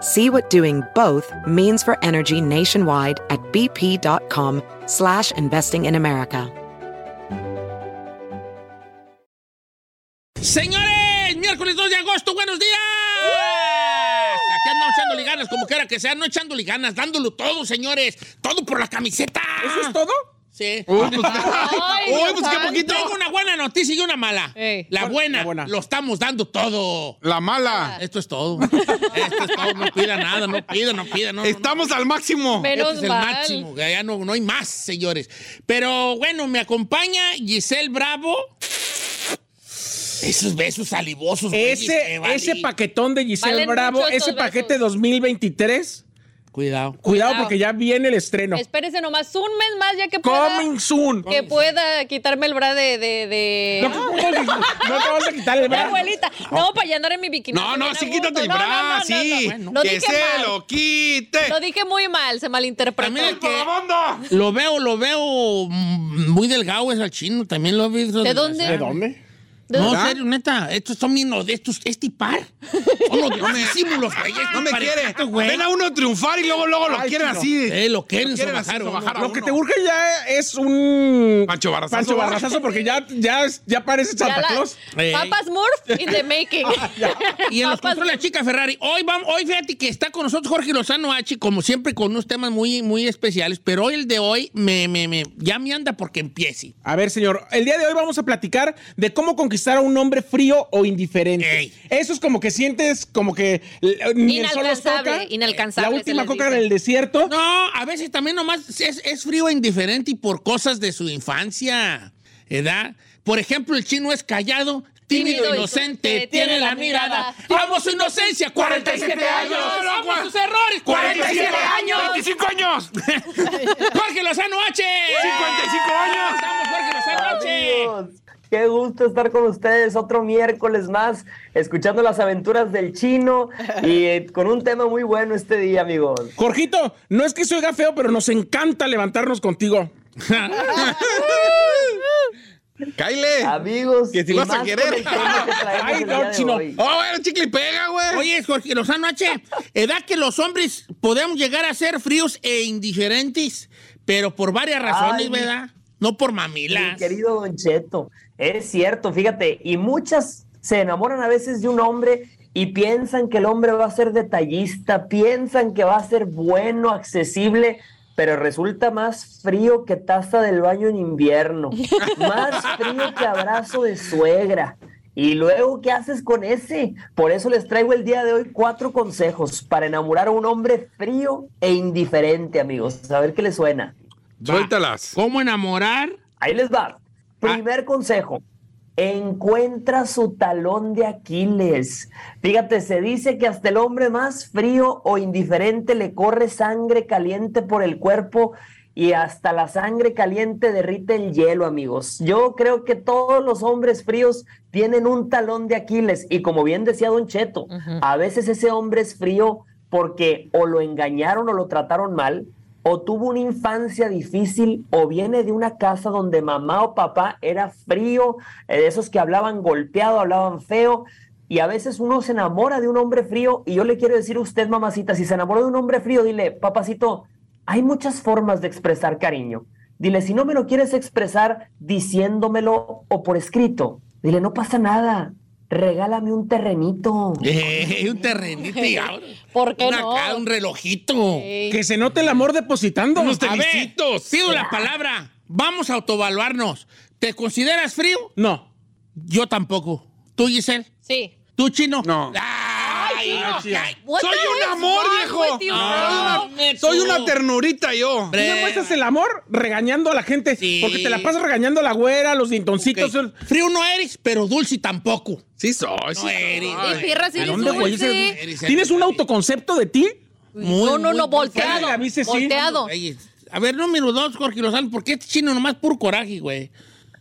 See what doing both means for energy nationwide at bp.com slash investing in America. Señores, miércoles 2 de agosto, buenos días. Aquí andamos echándole ganas, como quiera que sea, no echándole ganas, dándolo todo, señores. Todo por la camiseta. ¿Eso es todo? Sí. Uy, pues, Ay, uy, Dios pues qué poquito. Tengo una buena noticia y una mala. Ey. La buena, La buena. lo estamos dando todo. La mala. Esto es todo. Esto es todo. No pida nada, no pida, no pida. No, no, no. Estamos al máximo. Menos Este es el mal. máximo, ya no, no hay más, señores. Pero bueno, me acompaña Giselle Bravo. Esos besos salivosos. Ese, vale. ese paquetón de Giselle Valen Bravo, ese paquete besos. 2023. Cuidado. Cuidado Cuidado. porque ya viene el estreno. Espérese nomás un mes más ya que pueda, Coming soon. que pueda quitarme el bra de... de, de... No, ¿cómo que- no te vas a quitar el brazo. abuelita. No, para ya andar en mi bikini. No, no, sí, quítate el no, sí. no, no. Lo que dije se mal. lo quite. Lo dije muy mal, se malinterpretó. También que- ¡Por la banda! Lo veo, lo veo mm, muy delgado es al chino. También lo he visto. ¿De dónde? ¿De dónde? ¿De No, dónde? serio, neta. Estos son bien de estos. ¿Es tipar? Son los disímulos, güey. No me quiere. Ven a uno triunfar y luego, luego lo Ay, quieren así. Eh, lo quieren quieren sobajar, así ¿o no? sobajar a Lo uno. que te urge ya es un. Pancho Barrazazo. Pancho Barrazazo, porque ya, ya, ya parece Ya Santa la-. Eh. Papas Murph in the making. Y en los controles la chica Ferrari. Hoy vamos, hoy fíjate que está con nosotros Jorge Lozano H, como siempre, con unos temas muy, muy especiales. Pero hoy el de hoy me, me, me, ya me anda porque empiece. A ver, señor, el día de hoy vamos a platicar de cómo conquistar a un hombre frío o indiferente. Ey. Eso es como que sientes como que ni el sol toca. inalcanzable La última coca dice. en el desierto. No, a veces también nomás es, es frío e indiferente y por cosas de su infancia, ¿verdad? Por ejemplo, el chino es callado, tímido, Tímido, inocente, tiene la mirada. ¡Amo su inocencia! ¡47 años! ¡Amo sus errores! ¡47 años! 25 años. ¡Jorge Lozano H! 55 años. ¡Estamos Jorge Lozano H! Qué gusto estar con ustedes otro miércoles más, escuchando las aventuras del chino y con un tema muy bueno este día, amigos. Jorgito, no es que se oiga feo, pero nos encanta levantarnos contigo. Cáile. Amigos, Que si vas a querer. Ay, no, chino. Oh, bueno, chicle y pega, güey. Oye, Jorge Lozano H, edad que los hombres podemos llegar a ser fríos e indiferentes, pero por varias razones, Ay. ¿verdad? No por Mi mamilas. querido Don Cheto, es cierto, fíjate, y muchas se enamoran a veces de un hombre y piensan que el hombre va a ser detallista, piensan que va a ser bueno, accesible, pero resulta más frío que taza del baño en invierno, más frío que abrazo de suegra. Y luego, ¿qué haces con ese? Por eso les traigo el día de hoy cuatro consejos para enamorar a un hombre frío e indiferente, amigos. A ver qué les suena. Suéltalas. ¿Cómo enamorar? Ahí les va. Primer consejo. Encuentra su talón de Aquiles. Fíjate, se dice que hasta el hombre más frío o indiferente le corre sangre caliente por el cuerpo y hasta la sangre caliente derrite el hielo, amigos. Yo creo que todos los hombres fríos tienen un talón de Aquiles y como bien decía Don Cheto, a veces ese hombre es frío porque o lo engañaron o lo trataron mal, o tuvo una infancia difícil, o viene de una casa donde mamá o papá era frío, eh, de esos que hablaban golpeado, hablaban feo, y a veces uno se enamora de un hombre frío, y yo le quiero decir a usted, mamacita, si se enamoró de un hombre frío, dile, papacito, hay muchas formas de expresar cariño. Dile, si no me lo quieres expresar diciéndomelo o por escrito, dile, no pasa nada, regálame un terrenito. Eh, un terrenito y ahora. ¿Por qué una no? un relojito. Que se note el amor depositando. Unos telicitos. pido la palabra. Vamos a autovaluarnos. ¿Te consideras frío? No. Yo tampoco. ¿Tú, Giselle? Sí. ¿Tú, Chino? No. Ay, no, Soy un amor, viejo. with you, No? Neto. Soy una ternurita yo. ¿Tú Hombre. demuestras el amor regañando a la gente? Sí. Porque te la pasas regañando a la güera, a los dintoncitos. Frío no eres, pero dulce tampoco. Sí soy, sí No eres. Pirra sí ¿A eres dónde, güey? Eres- ¿Tienes un autoconcepto de ti? Muy, No, no, muy- no, volteado. Volteado. A ver, número dos, Jorge Lozano, ¿por qué este chino nomás puro coraje, güey?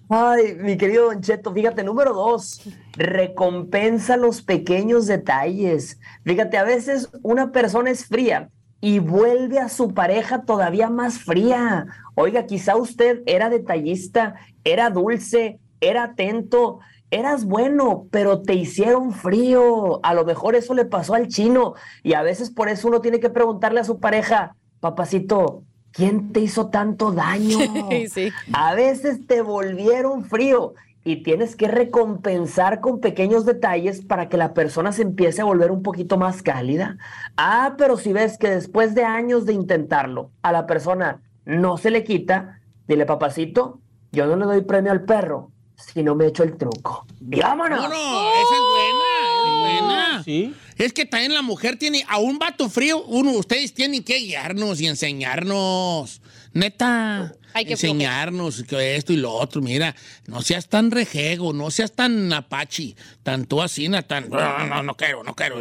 Ay, mi querido Don Cheto, fíjate, número dos, recompensa los pequeños detalles. Fíjate, a veces una persona es fría y vuelve a su pareja todavía más fría. Oiga, quizá usted era detallista, era dulce, era atento, eras bueno, pero te hicieron frío. A lo mejor eso le pasó al chino y a veces por eso uno tiene que preguntarle a su pareja, papacito, ¿quién te hizo tanto daño? Sí. A veces te volvieron frío y tienes que recompensar con pequeños detalles para que la persona se empiece a volver un poquito más cálida. Ah, pero si ves que después de años de intentarlo, a la persona no se le quita, dile, papacito, yo no le doy premio al perro si no me echo el truco. Y vámonos. No, no, esa es buena, es buena. Sí. Es que también la mujer tiene, a un vato frío, uno, ustedes tienen que guiarnos y enseñarnos. Neta, Hay que enseñarnos que esto y lo otro. Mira, no seas tan rejego, no seas tan apache, tanto así, na- tan. No, no, no quiero, no quiero.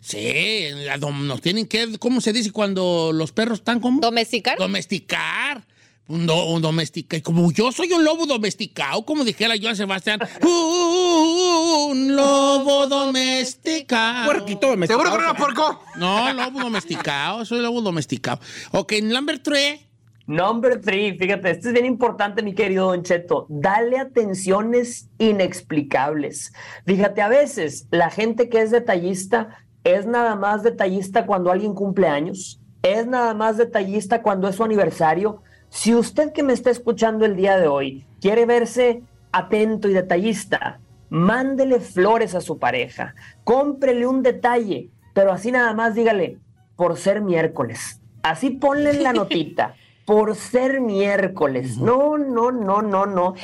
Sí, la dom- nos tienen que, ¿cómo se dice cuando los perros están como? ¿Domesticar? Domesticar. Un, do- un domestica- Como yo soy un lobo domesticado, como dijera Joan Sebastián. Un lobo domesticado. Puerquito me ¿Seguro que no era? No, lobo domesticado. Soy lobo domesticado. Ok, number three. Number three, fíjate, esto es bien importante, mi querido Don Cheto. Dale atenciones inexplicables. Fíjate, a veces la gente que es detallista es nada más detallista cuando alguien cumple años, es nada más detallista cuando es su aniversario. Si usted que me está escuchando el día de hoy quiere verse atento y detallista, mándele flores a su pareja, cómprele un detalle, pero así nada más dígale, por ser miércoles. Así ponle la notita, por ser miércoles. No, no, no, no, no.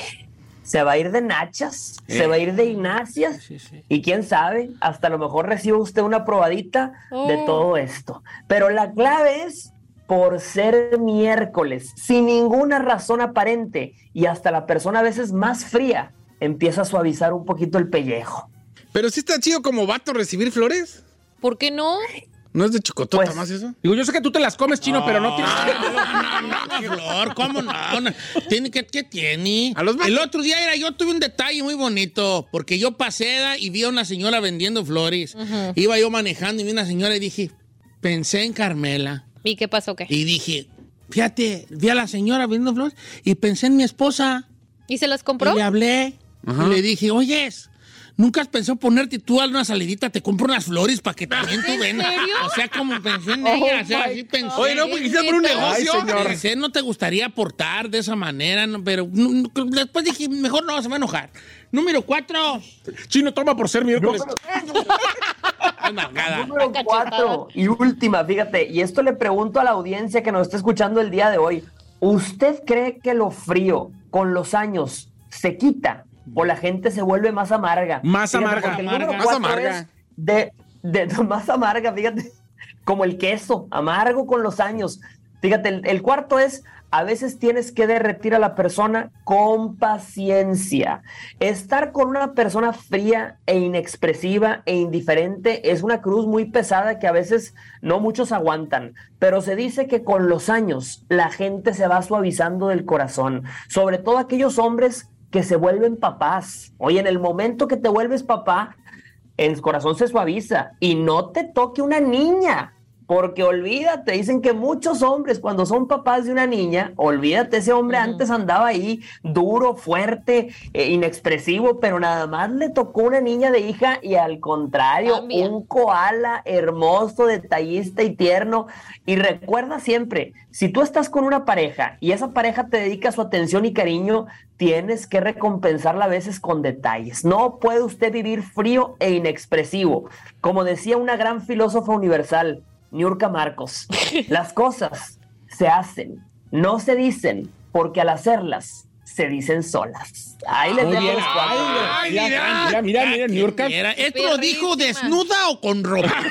Se va a ir de nachas, se va a ir de Ignacias Sí, sí. y quién sabe, hasta a lo mejor recibe usted una probadita de Oh. todo esto. Pero la clave es por ser miércoles, sin ninguna razón aparente y hasta la persona a veces más fría empieza a suavizar un poquito el pellejo. Pero sí está chido como vato recibir flores. ¿Por qué no? ¿No es de chocotota Pues- más eso? Digo, yo sé que tú te las comes, chino, pero no tienes. No, no, no, Flor, ¿cómo no? No, ¿Tiene que, ¿Qué tiene? A los El otro día era, yo tuve un detalle muy bonito, porque yo pasé y vi a una señora vendiendo flores. Iba yo manejando y vi a una señora y dije, pensé en Carmela. ¿Y qué pasó qué? Y dije, fíjate, vi a la señora vendiendo flores y pensé en mi esposa. ¿Y se las compró? Y le hablé y le dije, oyes, ¿nunca has pensado ponerte tú a una salidita? Te compro unas flores para que también tú ¿En vendas. serio? O sea, como pensé en ella, o sea, así pensé. Oye, no, porque quisiera por un Ay, negocio. Pensé, no te gustaría aportar de esa manera, no, pero no, no, después dije, mejor no, se va a enojar. Número cuatro. Chino toma por ser miércoles. Número cuatro y última, fíjate, y esto le pregunto a la audiencia que nos está escuchando el día de hoy. ¿Usted cree que lo frío con los años se quita o la gente se vuelve más amarga? Más Fíjate, amarga. porque el número Amarga. Más amarga. es De, de- más amarga, fíjate, como el queso, amargo con los años. Fíjate, el, el cuarto es, a veces tienes que derretir a la persona con paciencia. Estar con una persona fría e inexpresiva e indiferente es una cruz muy pesada que a veces no muchos aguantan, pero se dice que con los años la gente se va suavizando del corazón, sobre todo aquellos hombres que se vuelven papás. Oye, en el momento que te vuelves papá, el corazón se suaviza y no te toque una niña. Porque olvídate, dicen que muchos hombres cuando son papás de una niña, olvídate, ese hombre antes andaba ahí duro, fuerte, eh, inexpresivo, pero nada más le tocó una niña de hija y al contrario, un koala hermoso, detallista y tierno. Y recuerda siempre, si tú estás con una pareja y esa pareja te dedica su atención y cariño, tienes que recompensarla a veces con detalles. No puede usted vivir frío e inexpresivo. Como decía una gran filósofa universal, Niurka Marcos, las cosas se hacen, no se dicen, porque al hacerlas se dicen solas. Ahí les dejo los cuatro. Ay, mira, mira, mira, mira, New York. Era- ¿Esto lo dijo desnuda o con ropa?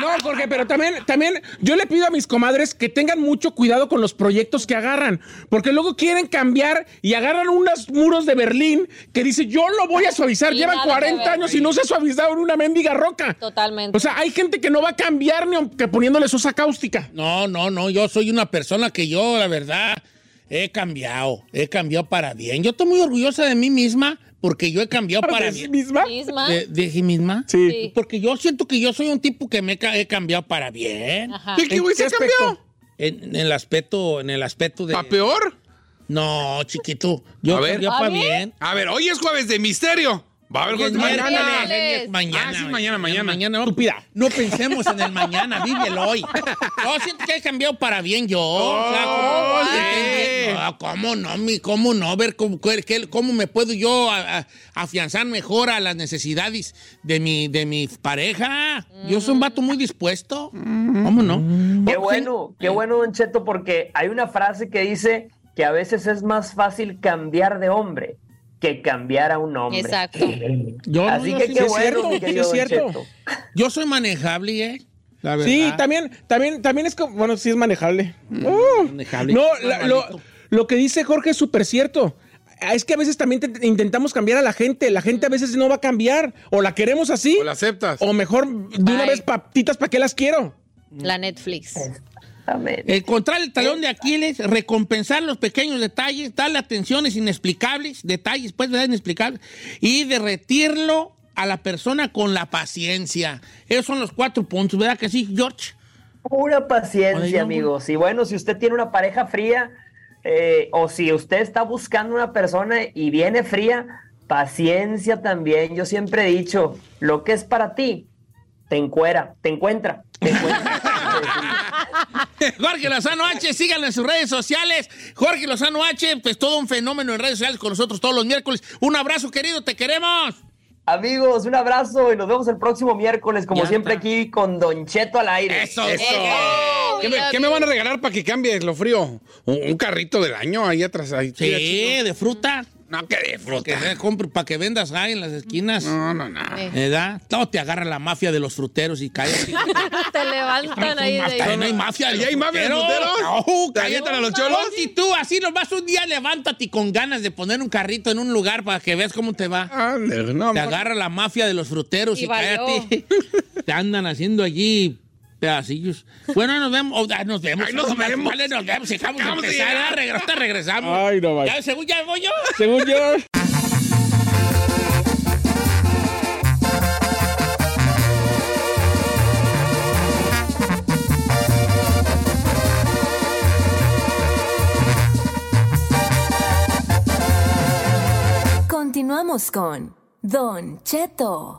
No, Jorge, pero también, también yo le pido a mis comadres que tengan mucho cuidado con los proyectos que agarran, porque luego quieren cambiar y agarran unos muros de Berlín que dice yo lo voy a suavizar. Y Llevan nada que 40 ver. años y no se ha suavizado en una mendiga roca. Totalmente. O sea, hay gente que no va a cambiar ni aunque poniéndole sosa cáustica. No, no, no, yo soy una persona que yo, la verdad, he cambiado, he cambiado para bien. Yo estoy muy orgullosa de mí misma porque yo he cambiado para ¿De sí bien. misma? Misma. ¿De, de sí misma? Sí. Sí. Porque yo siento que yo soy un tipo que me he ca- he cambiado para bien. Ajá. ¿Qué, qué güey se ¿Qué aspecto? cambió? En, en el aspecto, en el aspecto de. ¿Pa peor? No, chiquito. Yo A he ver. cambiado ¿Ah, para bien? bien. A ver, hoy es jueves de misterio. Va a haber jueves de mañana. Miércoles. es mañana. Ah, sí, mañana, mañana. Mañana, no, Estúpida. No pensemos en el mañana, vívelo hoy. Yo siento que he cambiado para bien yo. O sea, Oh, como- sí. No, ¿Cómo no? mi- ¿Cómo no? Ver cómo, qué- cómo me puedo yo a- a- afianzar mejor a las necesidades de mi, de mi pareja. Yo soy un vato muy dispuesto. ¿Cómo no? Qué Oh, bueno, qué bueno, Don Cheto, porque hay una frase que dice que a veces es más fácil cambiar de hombre que cambiar a un hombre. Exacto. Yo, Así yo que sí- qué es bueno, cierto, sí es cierto. Cheto. yo soy manejable, ¿eh? La verdad. Sí, también, también, también es como, bueno, sí es manejable. Uh. manejable. No, la- lo, que dice Jorge es súper cierto. Es que a veces también te- intentamos cambiar a la gente. La gente a veces no va a cambiar. O la queremos así. ¿O la aceptas? O mejor de una Ay. vez patitas, ¿para qué las quiero? La Netflix. Amén. Encontrar el talón de Aquiles, recompensar los pequeños detalles, darle atenciones inexplicables, detalles, pues, ¿verdad? Inexplicables, y derretirlo a la persona con la paciencia. Esos son los cuatro puntos, ¿verdad que sí, George? Pura paciencia, amigos. Y bueno, si usted tiene una pareja fría eh, o si usted está buscando una persona y viene fría, paciencia también. Yo siempre he dicho, lo que es para ti, te encuera, te encuentra, te encuentra. Jorge Lozano H, síganlo en sus redes sociales. Jorge Lozano H, pues todo un fenómeno en redes sociales con nosotros todos los miércoles. Un abrazo, querido, te queremos. Amigos, un abrazo y nos vemos el próximo miércoles, como Ya siempre está. aquí con Don Cheto al aire. Eso, Eso. Eso. ¿Qué me, qué me van a regalar para que cambie lo frío? ¿Un, un carrito del año ahí atrás. Ahí, Sí, de fruta. No, que de fruta. Para que vendas ahí en las esquinas. No, no, no. ¿Verdad? No te agarra la mafia de los fruteros y cállate. Te levantan ahí de ahí no hay mafia. ¿Y los hay mafia de fruteros. fruteros? No, ¿Te cállate. a los cholos? Y tú así nomás un día levántate con ganas de poner un carrito en un lugar para que veas cómo te va. Te agarra la mafia de los fruteros y, cállate. Te andan haciendo allí pedacillos. Bueno, nos vemos. oh, ah, nos vemos. Ay, nos vemos. Vale, nos vemos. Dejamos de empezar. ah, regresamos. Ay, no, vaya. Ya, según ya voy yo. Según yo. Continuamos con Don Cheto.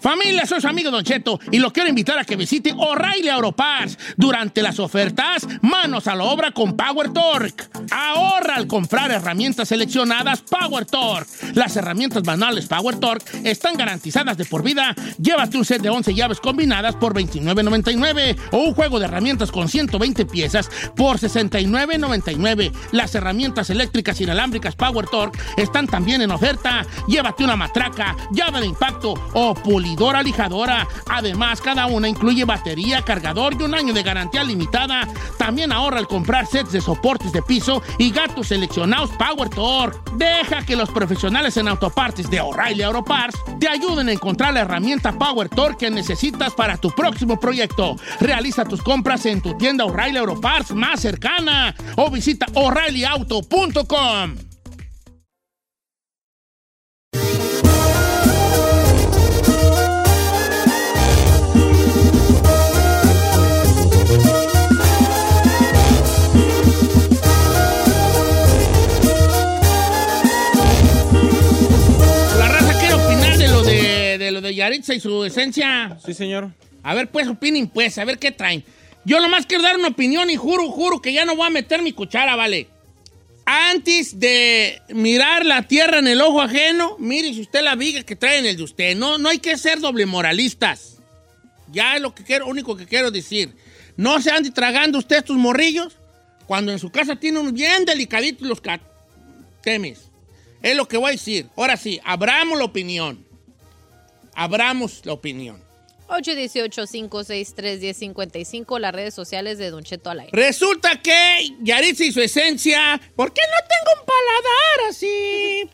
Familia, soy su amigo Don Cheto y los quiero invitar a que visite O'Reilly Auto Parts durante las ofertas Manos a la obra con Power Torque. Ahorra al comprar herramientas seleccionadas Power Torque. Las herramientas manuales Power Torque están garantizadas de por vida. Llévate un set de 11 llaves combinadas por $29.99 o un juego de herramientas con 120 piezas por $69.99. Las herramientas eléctricas inalámbricas Power Torque están también en oferta. Llévate una matraca, llave de impacto o pulidora lijadora. Además, cada una incluye batería, cargador y un año de garantía limitada. También ahorra al comprar sets de soportes de piso y gatos seleccionados Power Torque. Deja que los profesionales en autopartes de O'Reilly Auto Parts te ayuden a encontrar la herramienta Power Torque que necesitas para tu próximo proyecto. Realiza tus compras en tu tienda O'Reilly Auto Parts más cercana o visita o'ReillyAuto.com. Y su esencia. Sí, señor. A ver, pues, opinen, pues, a ver qué traen. Yo nomás quiero dar una opinión y juro, juro que ya no voy a meter mi cuchara, ¿vale? Antes de mirar la tierra en el ojo ajeno, mire si usted la viga que trae en el de usted. No, no hay que ser doble moralistas. Ya es lo que quiero, único que quiero decir. No se ande tragando usted estos morrillos cuando en su casa tiene unos bien delicaditos los temes. Es lo que voy a decir. Ahora sí, abramos la opinión. Abramos la opinión. 818-563-1055, las redes sociales de Don Cheto al aire. Resulta que Yaritza y su esencia, ¿por qué no tengo un paladar así?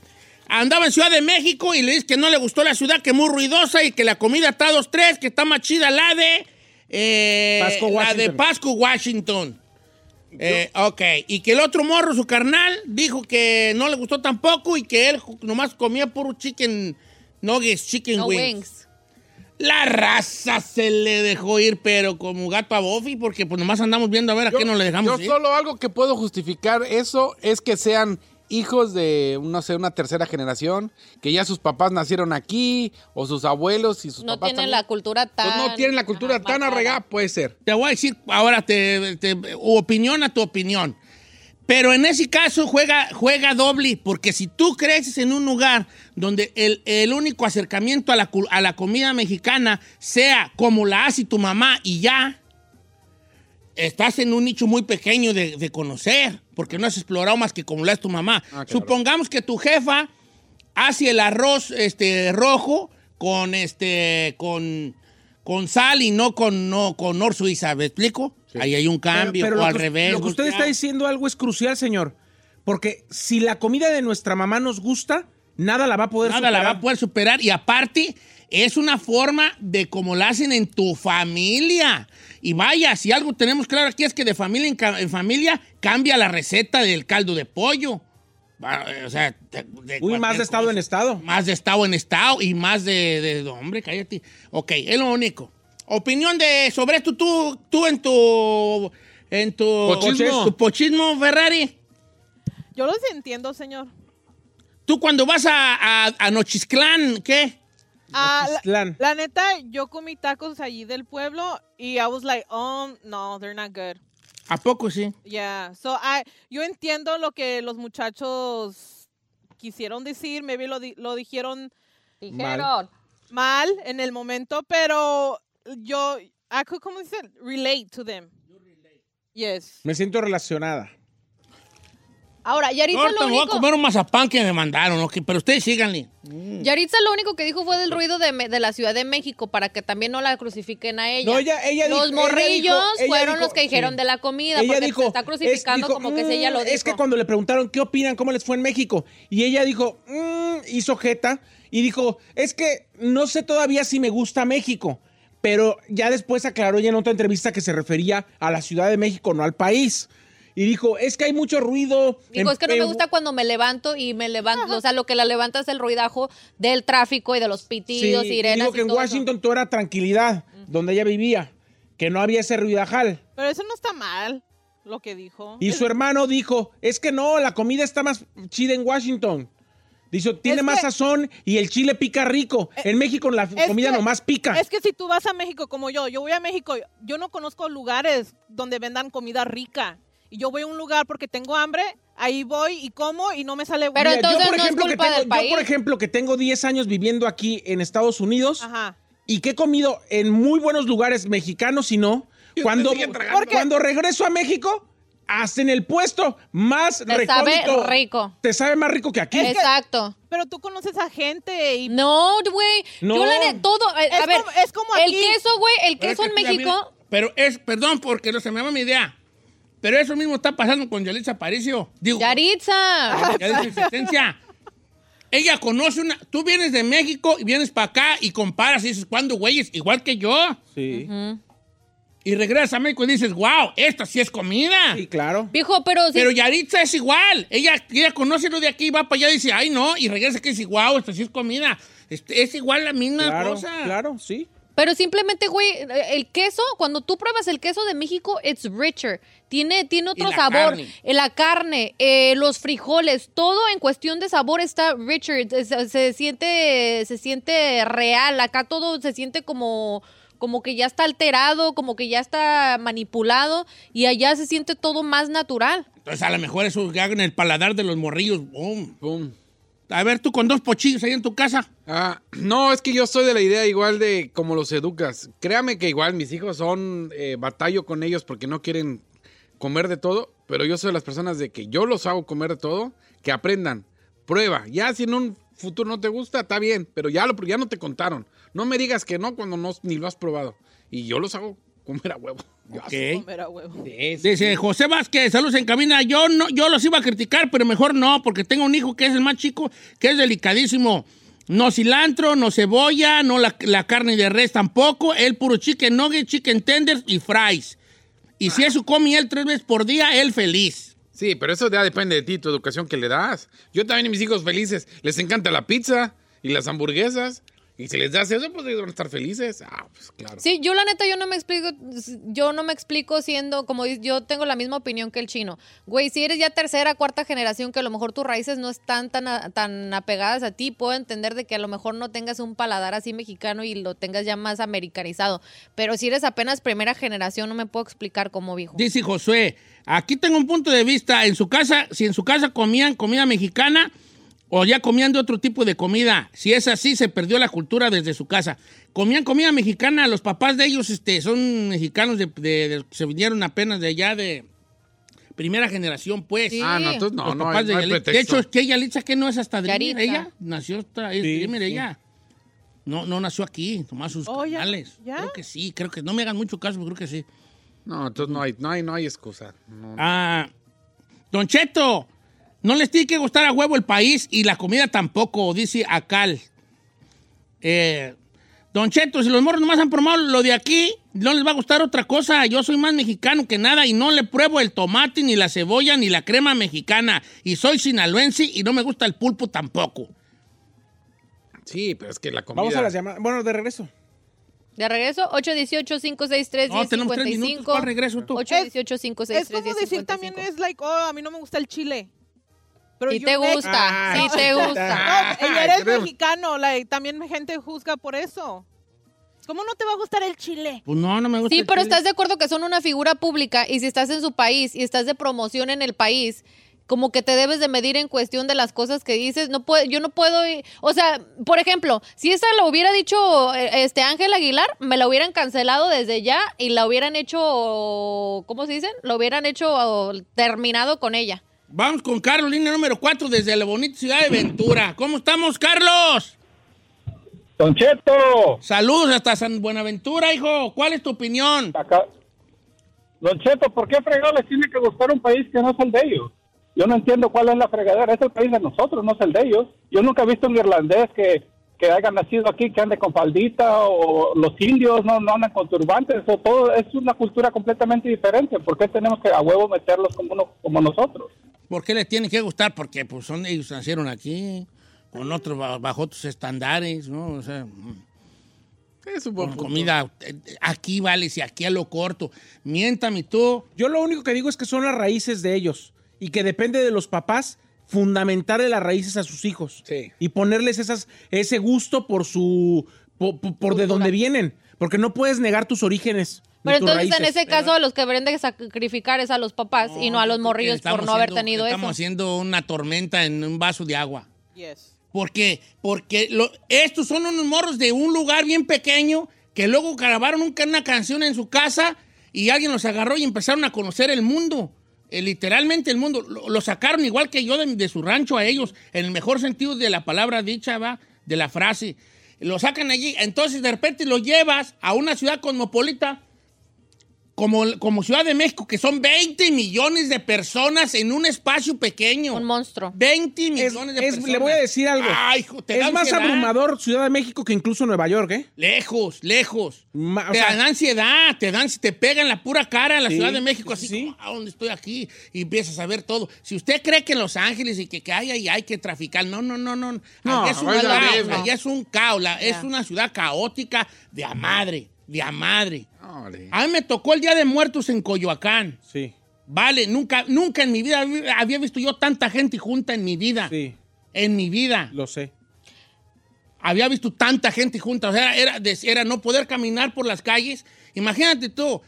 Andaba en Ciudad de México y le dice que no le gustó la ciudad, que es muy ruidosa y que la comida está dos, tres, que está más chida la de... eh, Pasco, La de. Pasco, Washington. Eh, ok, y que el otro morro, su carnal, dijo que no le gustó tampoco y que él nomás comía puro chicken nuggets, chicken No wings. wings. La raza se le dejó ir, pero como gato a Buffy, porque pues nomás andamos viendo a ver a qué nos le dejamos yo ir. solo algo que puedo justificar eso es que sean hijos de, no sé, una tercera generación, que ya sus papás nacieron aquí, o sus abuelos y sus No papás tienen también. la cultura tan... Pues no tienen la cultura tan arraigada, puede ser. Te voy a decir ahora, te, te- opinión a tu opinión. Pero en ese caso juega, juega doble, porque si tú creces en un lugar donde el, el único acercamiento a la, a la comida mexicana sea como la hace tu mamá y ya, estás en un nicho muy pequeño de, de conocer, porque no has explorado más que como la hace tu mamá. claro. Supongamos que tu jefa hace el arroz este, rojo con, este, con, con sal y no con, no, con suiza, ¿me explico? Ahí hay un cambio, Pero- pero o al que- revés. Lo que usted está diciendo algo es crucial, señor. Porque si la comida de nuestra mamá nos gusta, nada la va a poder Nada la superar. va a poder superar y aparte es una forma de como la hacen en tu familia. Y vaya, si algo tenemos claro aquí es que de familia en, familia cambia la receta del caldo de pollo. O sea, de, de Uy, más de estado cosa. en estado. Más de estado en estado y más de, de- hombre, cállate. Ok, es lo único. Opinión de sobre esto tú, tú en tu en tu Pochismo. tu pochismo Ferrari. Yo los entiendo, señor. Tú cuando vas a, a, a Nochisclán, ¿qué? Ah, la, la neta, yo comí tacos allí del pueblo y I was like, oh, no, they're not good. ¿A poco sí? Yeah. So I, yo entiendo lo que los muchachos quisieron decir. Maybe lo, di- lo dijeron Dijeron. mal en el momento, pero yo, I could, ¿cómo dice? Relate to them. Yes. Me siento relacionada. Ahora, Yaritza Ahorita lo me voy a único... comer un mazapán que me mandaron, ok, pero ustedes síganle. Yaritza lo único que dijo fue del ruido de, la Ciudad de México para que también no la crucifiquen a ella. No, ella- ella los dijo- ella morrillos dijo- fueron dijo- los que dijeron sí. de la comida ella porque dijo, se está crucificando es- dijo, como que es ella lo "Mm", dijo. Es que cuando le preguntaron qué opinan, cómo les fue en México, y ella dijo, "Mm", hizo jeta y dijo, es que no sé todavía si me gusta México, pero ya después aclaró ella en otra entrevista que se refería a la Ciudad de México, no al país. Y dijo, es que hay mucho ruido. Digo, es que no me gusta cuando me levanto y me levanto, o sea, lo que la levanta es el ruidajo del tráfico y de los Sí, pitidos, y sirenas dijo que y en todo. Washington todo era tranquilidad, donde ella vivía, que no había ese ruidajal. Pero eso no está mal, lo que dijo. Y su hermano dijo, es que no, la comida está más chida en Washington. Dice, tiene Es más que- sazón y el chile pica rico. En México la Es comida que- nomás pica. Es que si tú vas a México como yo, yo voy a México, yo no conozco lugares donde vendan comida rica. Y yo voy a un lugar porque tengo hambre, ahí voy y como y no me sale Pero Mira, entonces yo, por no es ejemplo, que culpa tengo, del yo, país. por ejemplo, que tengo 10 años viviendo aquí en Estados Unidos Ajá. y que he comido en muy buenos lugares mexicanos y no, cuando, cuando regreso a México, hacen el puesto más Te sabe rico. Te sabe más rico que aquí. Exacto. Pero tú conoces a gente y... No, güey. No. Yo la todo. A, a Es ver, como- es como el aquí. queso, güey, el es queso que en México. Pero es, perdón, porque no se me va mi idea. Pero eso mismo está pasando con Yalitza Aparicio. Digo, Yaritza. Yalitza Existencia. Ella conoce una. Tú vienes de México y vienes para acá y comparas y dices, ¿cuándo, güeyes? Igual que yo. Sí, Y regresas a México y dices, wow, esta sí es comida. sí, claro. Viejo, pero. Pero Yaritza es igual. Ella, ella conoce lo de aquí, va para allá y dice, ay, no. Y regresa y dice, wow, esta sí es comida. Este, es igual la misma Claro, cosa. claro, sí. Pero simplemente, güey, el queso, cuando tú pruebas el queso de México, it's richer. Tiene, tiene otro la sabor. carne. Eh, La carne, eh, los frijoles, todo en cuestión de sabor está richer. Se, se siente, se siente real. Acá todo se siente como, como que ya está alterado, como que ya está manipulado. Y allá se siente todo más natural. Entonces, a lo mejor eso que hagan el paladar de los morrillos. Boom. Pum. A ver, tú con dos pochillos ahí en tu casa. Ah, no, es que yo soy de la idea igual de como los educas. Créame que igual mis hijos son, eh, batallo con ellos porque no quieren comer de todo, pero yo soy de las personas de que yo los hago comer de todo, que aprendan, prueba. Ya si en un futuro no te gusta, está bien, pero ya, lo, ya no te contaron. No me digas que no cuando no, ni lo has probado. Y yo los hago comer a huevo. Yo así. Ok. Comer a huevo. Dice José Vázquez, saludos en cabina. Yo no, yo los iba a criticar, pero mejor no, porque tengo un hijo que es el más chico, que es delicadísimo. No cilantro, no cebolla, no la, la carne de res tampoco. El puro chicken nugget, chicken tenders y fries. Y si eso come él tres veces por día, él feliz. Sí, pero eso ya depende de ti, tu educación que le das. Yo también a mis hijos felices les encanta la pizza y las hamburguesas. Y si les das eso, pues ellos van a estar felices. Ah, pues claro. Sí, yo la neta, yo no me explico, yo no me explico siendo, como yo tengo la misma opinión que el chino. Güey, si eres ya tercera, cuarta generación, que a lo mejor tus raíces no están tan, a- tan apegadas a ti, puedo entender de que a lo mejor no tengas un paladar así mexicano y lo tengas ya más americanizado. Pero si eres apenas primera generación, no me puedo explicar cómo, viejo. Dice Josué, aquí tengo un punto de vista. En su casa, si en su casa comían comida mexicana o ya comían de otro tipo de comida, si es así, se perdió la cultura desde su casa. Comían comida mexicana, los papás de ellos este, son mexicanos, de, de- de- se vinieron apenas de allá de primera generación, pues. Sí. Ah, no, entonces no, Los no, hay, de, no hay de hecho, que Yalitza que no es hasta Dreamer, Yaritza. ella nació hasta es Sí, Dreamer, sí. ella. No, no nació aquí, nomás sus Oh, ya- canales. ¿ya? Creo que sí, creo que no me hagan mucho caso, pero creo que sí. No, entonces no hay, no hay, no hay excusa. No, no. Ah, Don Cheto, no les tiene que gustar a huevo el país y la comida tampoco, dice Acal. Eh, don Cheto, si los morros nomás han probado lo de aquí, no les va a gustar otra cosa. Yo soy más mexicano que nada y no le pruebo el tomate, ni la cebolla, ni la crema mexicana. Y soy sinaloense y no me gusta el pulpo tampoco. Sí, pero es que la comida... Vamos a las llamadas. Bueno, de regreso. De regreso, 818-563-1055. No, tenemos tres minutos. ¿Cuál regreso tú? 818-563-1055. Es como decir también es like, oh, a mí no me gusta el chile. Pero Y yo te gusta, Ah, sí no. te No, gusta. y eres mexicano, like, también gente juzga por eso. ¿Cómo no te va a gustar el chile? Pues no, no me gusta Sí, el pero chile. estás de acuerdo que son una figura pública y si estás en su país y estás de promoción en el país, como que te debes de medir en cuestión de las cosas que dices. No puedo, yo no puedo, ir- o sea, por ejemplo, si esa lo hubiera dicho eh, este Ángel Aguilar, me la hubieran cancelado desde ya y la hubieran hecho, ¿cómo se dicen? Lo hubieran hecho terminado con ella. Vamos con Carlos, línea número 4 desde la bonita ciudad de Ventura. ¿Cómo estamos, Carlos? Don Cheto, Saludos hasta San Buenaventura, hijo. ¿Cuál es tu opinión? acá. Don Cheto, ¿por qué fregado les tiene que gustar un país que no es el de ellos? Yo no entiendo cuál es la fregadera. Es el país de nosotros, no es el de ellos. Yo nunca he visto un irlandés que, que haya nacido aquí, que ande con faldita, o los indios no, no andan con turbantes, o todo. Es una cultura completamente diferente. ¿Por qué tenemos que a huevo meterlos como, uno, como nosotros? ¿Por qué les tiene que gustar? Porque pues son ellos nacieron aquí, con otros ba- bajo otros estándares, ¿no? O sea, mm, Es un buen con punto. comida eh, aquí vale, si aquí a lo corto. Miéntame tú. Yo lo único que digo es que son las raíces de ellos y que depende de los papás fundamentarle las raíces a sus hijos Sí. y ponerles esas, ese gusto por su por, por- por de dónde vienen, porque no puedes negar tus orígenes. Pero entonces en raíces. ese caso a los que deberían de sacrificar es a los papás y no a los morrillos por estamos no haber haciendo- tenido Estamos eso. haciendo una tormenta en un vaso de agua. Yes. ¿Por qué? Porque lo- estos son unos morros de un lugar bien pequeño que luego grabaron un- una canción en su casa y alguien los agarró y empezaron a conocer el mundo. Eh, literalmente el mundo. Lo, lo sacaron igual que yo de, de su rancho a ellos, en el mejor sentido de la palabra dicha, va, de la frase. Lo sacan allí, entonces de repente lo llevas a una ciudad cosmopolita como, como Ciudad de México, que son 20 millones de personas en un espacio pequeño. Un monstruo. 20 Es- millones de es- personas. le voy a decir algo. Ay, hijo, te da Es más ansiedad. abrumador Ciudad de México que incluso Nueva York, ¿eh? Lejos, lejos. Ma- te sea- da ansiedad, te dan, te pega en la pura cara en la Sí, Ciudad de México, sí, así sí. como, ¿a dónde estoy aquí? Y empiezas a ver todo. Si usted cree que en Los Ángeles y que, que hay, hay, hay que traficar, no, no, no, no. No, Allá es un caos, allá es un caos, la- es Ya. una ciudad caótica de a madre, de a madre. A mí me tocó el Día de Muertos en Coyoacán. Sí, Vale, nunca, nunca en mi vida había- visto yo tanta gente junta en mi vida. sí, En mi vida. lo sé. había visto tanta gente junta, o sea, era, era, era no poder caminar por las calles. Imagínate tú,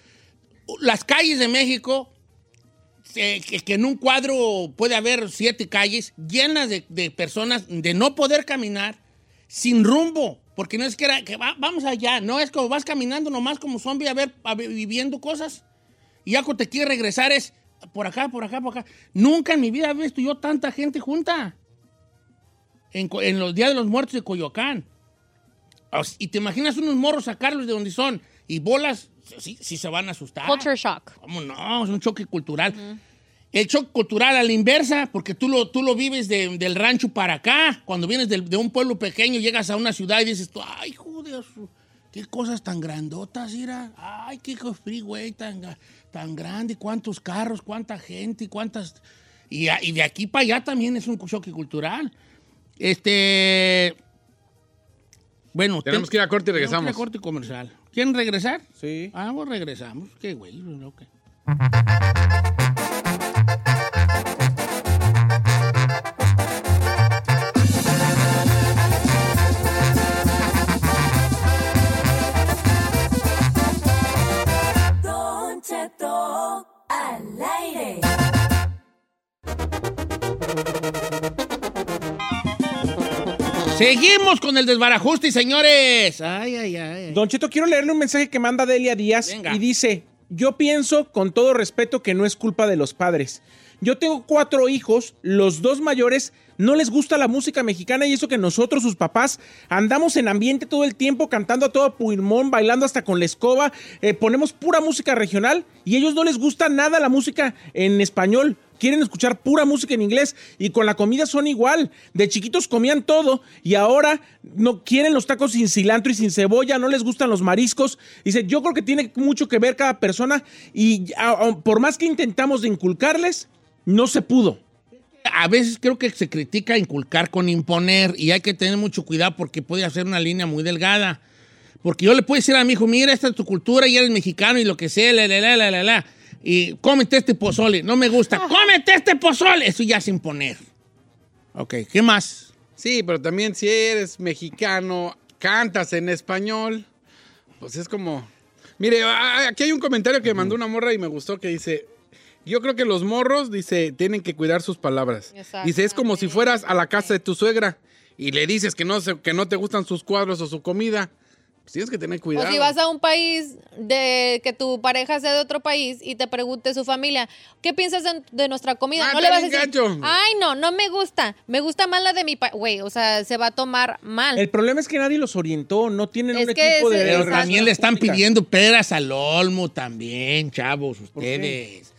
las calles de México, eh, que, que en un cuadro puede haber siete calles llenas de, de personas de no poder caminar, sin rumbo, porque no es que era que va- vamos allá, no es como vas caminando nomás como zombie a ver, a viviendo cosas, y ya cuando te quieres regresar es por acá, por acá, por acá. Nunca en mi vida he visto yo tanta gente junta en, los días de los muertos de Coyoacán. Y te imaginas unos morros sacarlos de donde son y bolas, sí, sí se van a asustar. Culture shock. ¿Cómo no? Es un choque cultural. El choque cultural a la inversa, porque tú lo, tú lo vives de- del rancho para acá. Cuando vienes de, un pueblo pequeño, llegas a una ciudad y dices tú, ay, joder, qué cosas tan grandotas, mira. Ay, qué freeway tan, tan grande, cuántos carros, cuánta gente, cuántas... Y, de aquí para allá también es un choque cultural. Este... Bueno, Tenemos te- que ir a corte y tenemos que ir a regresamos. corte comercial. ¿Quieren regresar? Sí. Ah, pues regresamos. Qué güey, ok. Seguimos con el desbarajuste, señores. Ay, ay, ay. Don Cheto, quiero leerle un mensaje que manda Delia Díaz Venga. y dice, yo pienso con todo respeto que no es culpa de los padres. Yo tengo cuatro hijos, los dos mayores no les gusta la música mexicana y eso que nosotros, sus papás, andamos en ambiente todo el tiempo cantando a todo pulmón, bailando hasta con la escoba, eh, ponemos pura música regional y ellos no les gusta nada la música en español. Quieren escuchar pura música en inglés y con la comida son igual. De chiquitos comían todo y ahora no quieren los tacos sin cilantro y sin cebolla, no les gustan los mariscos. Dice, yo creo que tiene mucho que ver cada persona y por más que intentamos de inculcarles, no se pudo. A veces creo que se critica inculcar con imponer y hay que tener mucho cuidado porque puede hacer una línea muy delgada. Porque yo le puedo decir a mi hijo, mira, esta es tu cultura y eres mexicano y lo que sea, la, la, la, la, la. Y cómete este pozole, no me gusta, cómete este pozole. Eso ya es imponer. Ok, ¿qué más? Sí, pero también si eres mexicano, cantas en español, pues es como... Mire, a- aquí hay un comentario que mandó una morra y me gustó que dice, yo creo que los morros, dice, tienen que cuidar sus palabras. Dice, es como si fueras a la casa de tu suegra y le dices que no, se- que no te gustan sus cuadros o su comida. Pues tienes que tener cuidado. O si vas a un país de que tu pareja sea de otro país y te pregunte su familia, ¿qué piensas de, de nuestra comida? Ah, no le vas a decir, gacho. ay, no, no me gusta. Me gusta más la de mi país. Güey, o sea, se va a tomar mal. El problema es que nadie los orientó, no tienen Es un que equipo de... Pero también le están pidiendo peras al olmo también, chavos, ustedes.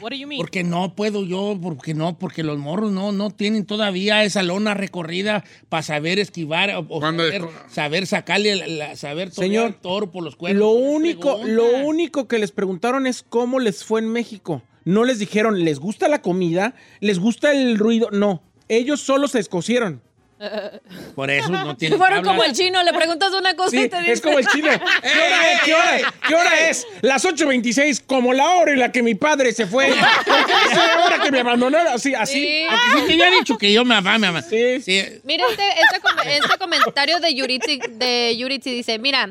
What do you mean? Porque no puedo yo, porque no, porque los morros no, no tienen todavía esa lona recorrida para saber esquivar o, saber, saber sacarle, la, la- saber Señor, el toro por los cuernos. Lo ¿Qué único, lo único que les preguntaron es cómo les fue en México. No les dijeron, ¿les gusta la comida? ¿Les gusta el ruido? No. Ellos solo se escocieron. Por eso no tienen Fueron como el chino, le preguntas una cosa Sí, y te dice. es como el chino. ¿Qué hora es? ¿Qué hora, ¿Qué hora es? Las 8.26, como la hora en la que mi padre se fue. ¿Por qué es la hora que me abandonaron? Así, así. Sí. Aunque sí te había dicho que yo me amaba, me amaba. Sí. Sí. Mira, este, este, este comentario de Yuritsi, de Yuritsi dice, mira,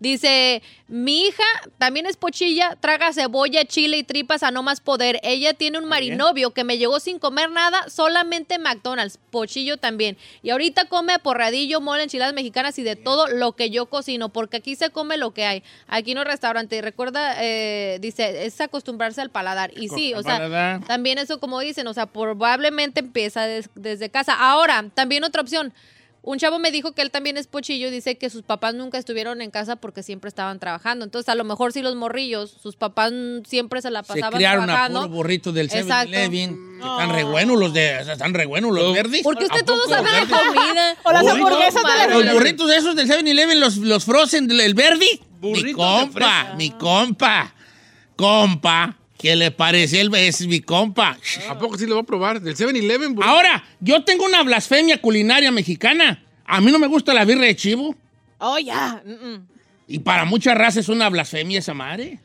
dice, mi hija también es pochilla, traga cebolla, chile y tripas a no más poder. Ella tiene un marinovio que me llegó sin comer nada, solamente McDonald's, pochillo también. Y ahorita come porradillo, mole, enchiladas mexicanas y de todo lo que yo cocino, porque aquí se come lo que hay. Aquí no restaurante. Y recuerda, eh, dice, es acostumbrarse al paladar. Y sí, o sea, también eso como dicen, o sea, probablemente empieza des- desde casa. Ahora, también otra opción. Un chavo me dijo que él también es pochillo, dice que sus papás nunca estuvieron en casa porque siempre estaban trabajando. Entonces, a lo mejor si los morrillos, sus papás siempre se la Se pasaban criaron a trabajando. puro burrito del Exacto. 7-Eleven. Están re buenos los de... Están re buenos los verdes. Porque usted ¿A todo sabe de comida. O las hamburguesas de la Los burritos esos del 7-Eleven, los, los frozen, del el verde. Mi Burritos compa, mi compa. Compa. ¿Qué le parece? el Es mi compa. ¿A poco sí lo va a probar? Del 7-Eleven, burrito. Ahora, yo tengo una blasfemia culinaria mexicana. A mí no me gusta la birria de chivo. Oh, ya. Mm, mm. Y para muchas razas es una blasfemia esa madre.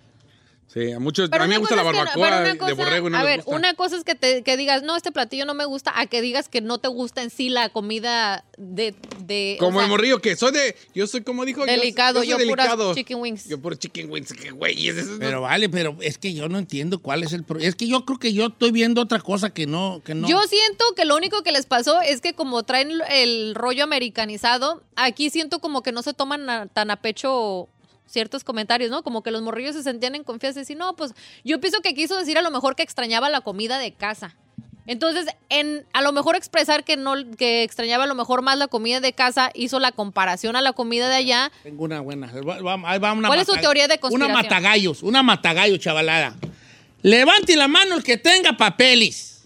Sí, a muchos. Pero a mí me gusta la barbacoa de borrego y no A ver, gusta. una cosa es que, te, que digas, no, este platillo no me gusta, a que digas que no te gusta en sí la comida de... de Como o sea, el morrillo que soy de. Yo soy como dijo. Delicado, yo, yo, soy puras delicado. chicken wings. Yo puro chicken wings. Que güey. Pero vale, pero es que yo no entiendo cuál es el problema. Es que yo creo que yo estoy viendo otra cosa que no. Que no. Yo siento que lo único que les pasó es que como traen el rollo americanizado, aquí siento como que no se toman a- tan a pecho ciertos comentarios, ¿no? Como que los morrillos se sentían en confianza y decir, no, pues yo pienso que quiso decir a lo mejor que extrañaba la comida de casa. Entonces, en, a lo mejor expresar que no, que extrañaba a lo mejor más la comida de casa, hizo la comparación a la comida de allá. Tengo una buena. Va- va- ahí va una ¿Cuál es su teoría de Una conspiración? matagallos, una matagallo, chavalada. Levante la mano el que tenga papeles.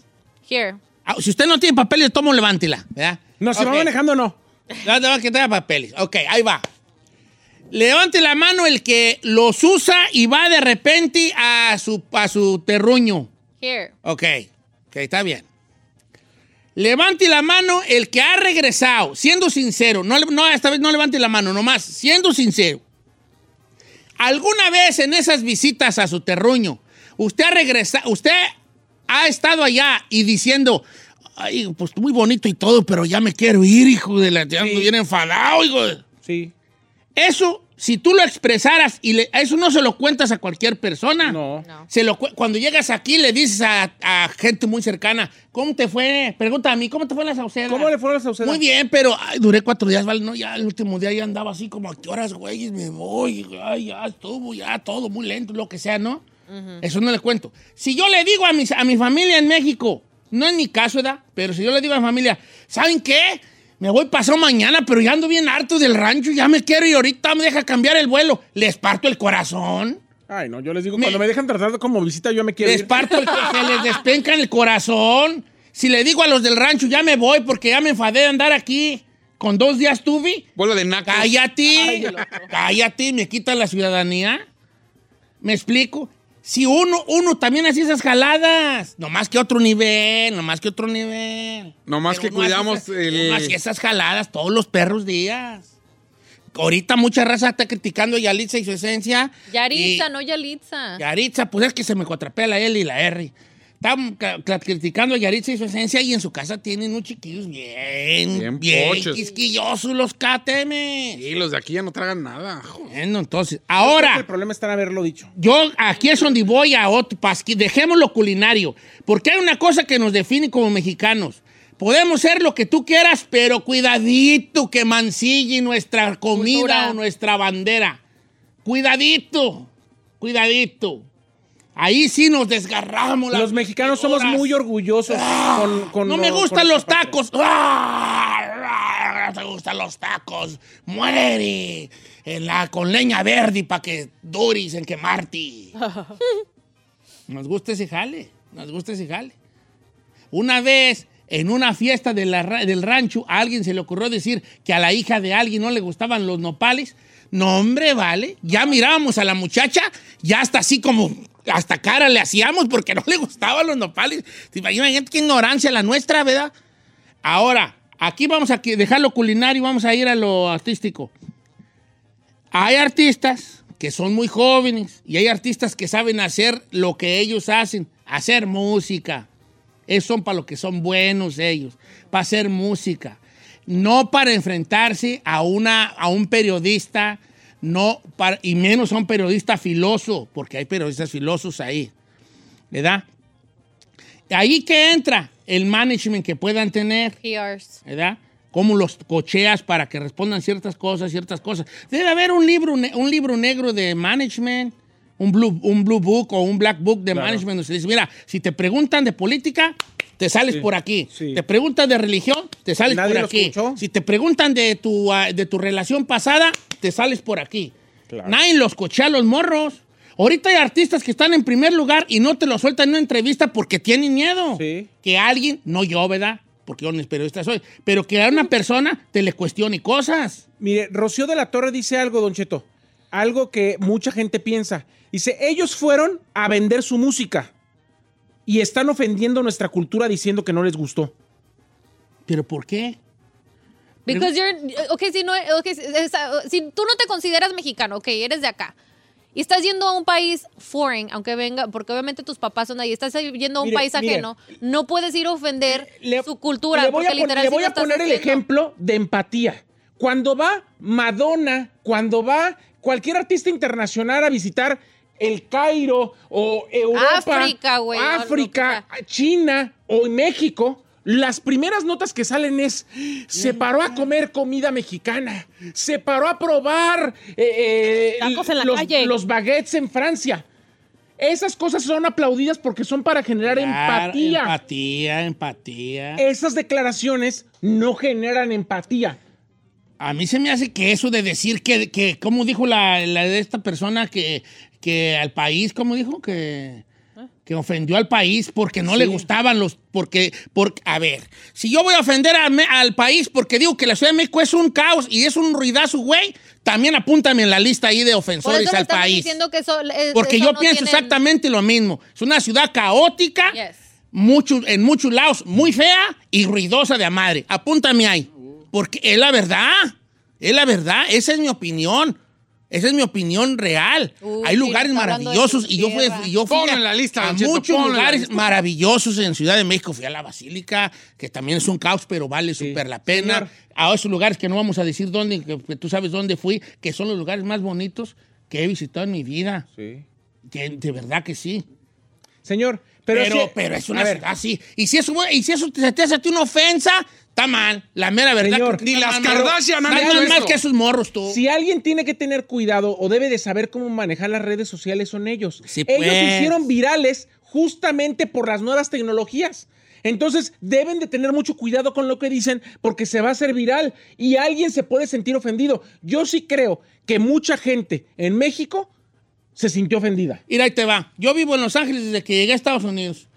Here. Ah, Si usted no tiene papeles, tomo, levántela. ¿verdad? No, si va Ok. manejando, no. Va a que tenga papeles. Ok, ahí va. Levante la mano el que los usa y va de repente a su, a su terruño. Here. Ok, ok, está bien. Levante la mano el que ha regresado, siendo sincero. No, no, esta vez no levante la mano, nomás, siendo sincero. ¿Alguna vez en esas visitas a su terruño, usted ha regresado, usted ha estado allá y diciendo, ay, pues muy bonito y todo, pero ya me quiero ir, hijo de la... Ya ando bien enfadado, hijo. de-". Sí. Eso, si tú lo expresaras y le- eso no se lo cuentas a cualquier persona. No. No. Se lo, cu- cuando llegas aquí le dices a, a gente muy cercana, ¿cómo te fue? Pregunta a mí, ¿cómo te fue en la Sauceda? ¿Cómo le fueron las Sauceda? Muy bien, pero ay, duré cuatro días, ¿vale? No, ya el último día ya andaba así como, ¿a qué horas, güey? Me voy, ay, ya estuvo, ya todo muy lento, lo que sea, ¿no? Eso no le cuento. Si yo le digo a, mis, a mi familia en México, no es mi caso, ¿verdad? Pero si yo le digo a mi familia, ¿saben qué? Me voy pasado mañana, pero ya ando bien harto del rancho, ya me quiero y ahorita me deja cambiar el vuelo. Les parto el corazón. Ay, no, yo les digo, Me- cuando me dejan tratar como visita, yo me quiero Les ir. parto el se les despenca el corazón. Si le digo a los del rancho, ya me voy porque ya me enfadé de andar aquí. Con dos días tuve. Bola de nacos. Cállate. Cállate, me quitan la ciudadanía. ¿Me explico? Si uno, uno también hace esas jaladas, no más que otro nivel, no más que otro nivel. No más Pero que cuidamos esas- el- uno hace esas jaladas todos los perros días. Ahorita mucha raza está criticando a Yalitza y su esencia. Yaritza, y- no Yalitza. Yaritza, pues es que se me cuatrapea la L y la R. Están ca- ca- criticando a Yaritza y su esencia y en su casa tienen unos chiquillos bien, Bien bien, quisquillosos los catemes. Y los de aquí ya no tragan nada. joder. Bueno, entonces, ahora, El problema está en haberlo dicho. yo aquí es donde voy a otro, pasqui- dejemos lo culinario, porque hay una cosa que nos define como mexicanos. Podemos ser lo que tú quieras, pero cuidadito que mancille nuestra comida Cultura. o nuestra bandera. Cuidadito, cuidadito. Ahí sí nos desgarramos. Los mexicanos somos muy orgullosos con, con No lo- me gustan los tacos. ¡Ah! No te gustan los tacos. Muere en la, con leña verde para que duris en quemarte. Nos gusta ese jale. Nos gusta ese jale. Una vez, en una fiesta de la del rancho, a alguien se le ocurrió decir que a la hija de alguien no le gustaban los nopales. No, hombre, vale. Ya mirábamos a la muchacha, ya hasta así como, hasta cara le hacíamos porque no le gustaban los nopales. ¿Te imaginas qué ignorancia la nuestra, verdad? Ahora, aquí vamos a dejar lo culinario y vamos a ir a lo artístico. Hay artistas que son muy jóvenes y hay artistas que saben hacer lo que ellos hacen, hacer música. Esos son para lo que son buenos ellos, para hacer música. No para enfrentarse a, una, a un periodista, no para, y menos a un periodista filoso, porque hay periodistas filosos ahí. ¿Verdad? Ahí que entra el management que puedan tener. PRs. ¿verdad? Cómo los cocheas para que respondan ciertas cosas, ciertas cosas. Debe haber un libro, un libro negro de management, un blue, un blue book o un black book de management donde se dice, mira, si te preguntan de política, te sales Sí, por aquí. sí. Te preguntan de religión, te sales Nadie por aquí. escuchó. Si te preguntan de tu, ah, de tu relación pasada, te sales por aquí. Claro. Nadie los cochea a los morros. Ahorita hay artistas que están en primer lugar y no te lo sueltan en una entrevista porque tienen miedo. Sí. Que alguien, no yo, ¿verdad? Porque yo no es periodista soy, pero que a una persona te le cuestione cosas. Mire, Rocío de la Torre dice algo, Don Cheto. Algo que mucha gente piensa. Dice, ellos fueron a vender su música y están ofendiendo nuestra cultura diciendo que no les gustó. ¿Pero por qué? Because you're, ok, si, no, ok, si- si tú no te consideras mexicano, ok, eres de acá, y estás yendo a un país foreign, aunque venga, porque obviamente tus papás son ahí, estás yendo a un país ajeno, no puedes ir a ofender Le- su cultura, Le voy porque a, literal le voy a poner el ejemplo de empatía. Cuando va Madonna, cuando va cualquier artista internacional a visitar el Cairo o Europa, África, lo África, China o México, las primeras notas que salen es se paró a comer comida mexicana, se paró a probar eh, eh, Tacos en la los, calle. los baguettes en Francia. Esas cosas son aplaudidas porque son para generar Claro, empatía. Empatía, empatía. Esas declaraciones no generan empatía. A mí se me hace que eso de decir que, que como dijo la, la de esta persona que, que al país, ¿cómo dijo? Que, que ofendió al país porque no le gustaban los, porque, porque, a ver, si yo voy a ofender a al país porque digo que la Ciudad de México es un caos y es un ruidazo, güey, también apúntame en la lista ahí de Por ofensores me al país. diciendo que eso, es- Porque eso yo no pienso tienen- exactamente lo mismo. Es una ciudad caótica, Yes. mucho- en muchos lados muy fea y ruidosa de a madre. Apúntame ahí. Porque es la verdad. Es la verdad. Esa es mi opinión. Esa es mi opinión real. Uy, Hay sí, lugares maravillosos y yo fui, yo fui a, en la lista, a Don Cheto, muchos lugares lista. maravillosos en Ciudad de México. Fui a la Basílica, que también es un caos, pero vale súper la pena. Señor. A esos lugares que no vamos a decir dónde, que, que tú sabes dónde fui, que son los lugares más bonitos que he visitado en mi vida. Que de verdad que sí. Señor, pero, Pero, si- pero es una ciudad así. Y si eso, y si eso se te hace a ti una ofensa, está mal. La mera verdad. Señor, ni las. Kardashian han hecho más que esos morros tú. Si alguien tiene que tener cuidado o debe de saber cómo manejar las redes sociales son ellos. Sí, ellos se pues. hicieron virales justamente por las nuevas tecnologías. Entonces deben de tener mucho cuidado con lo que dicen porque se va a hacer viral y alguien se puede sentir ofendido. Yo sí creo que mucha gente en México se sintió ofendida. Mira, ahí te va. Yo vivo en Los Ángeles desde que llegué a Estados Unidos.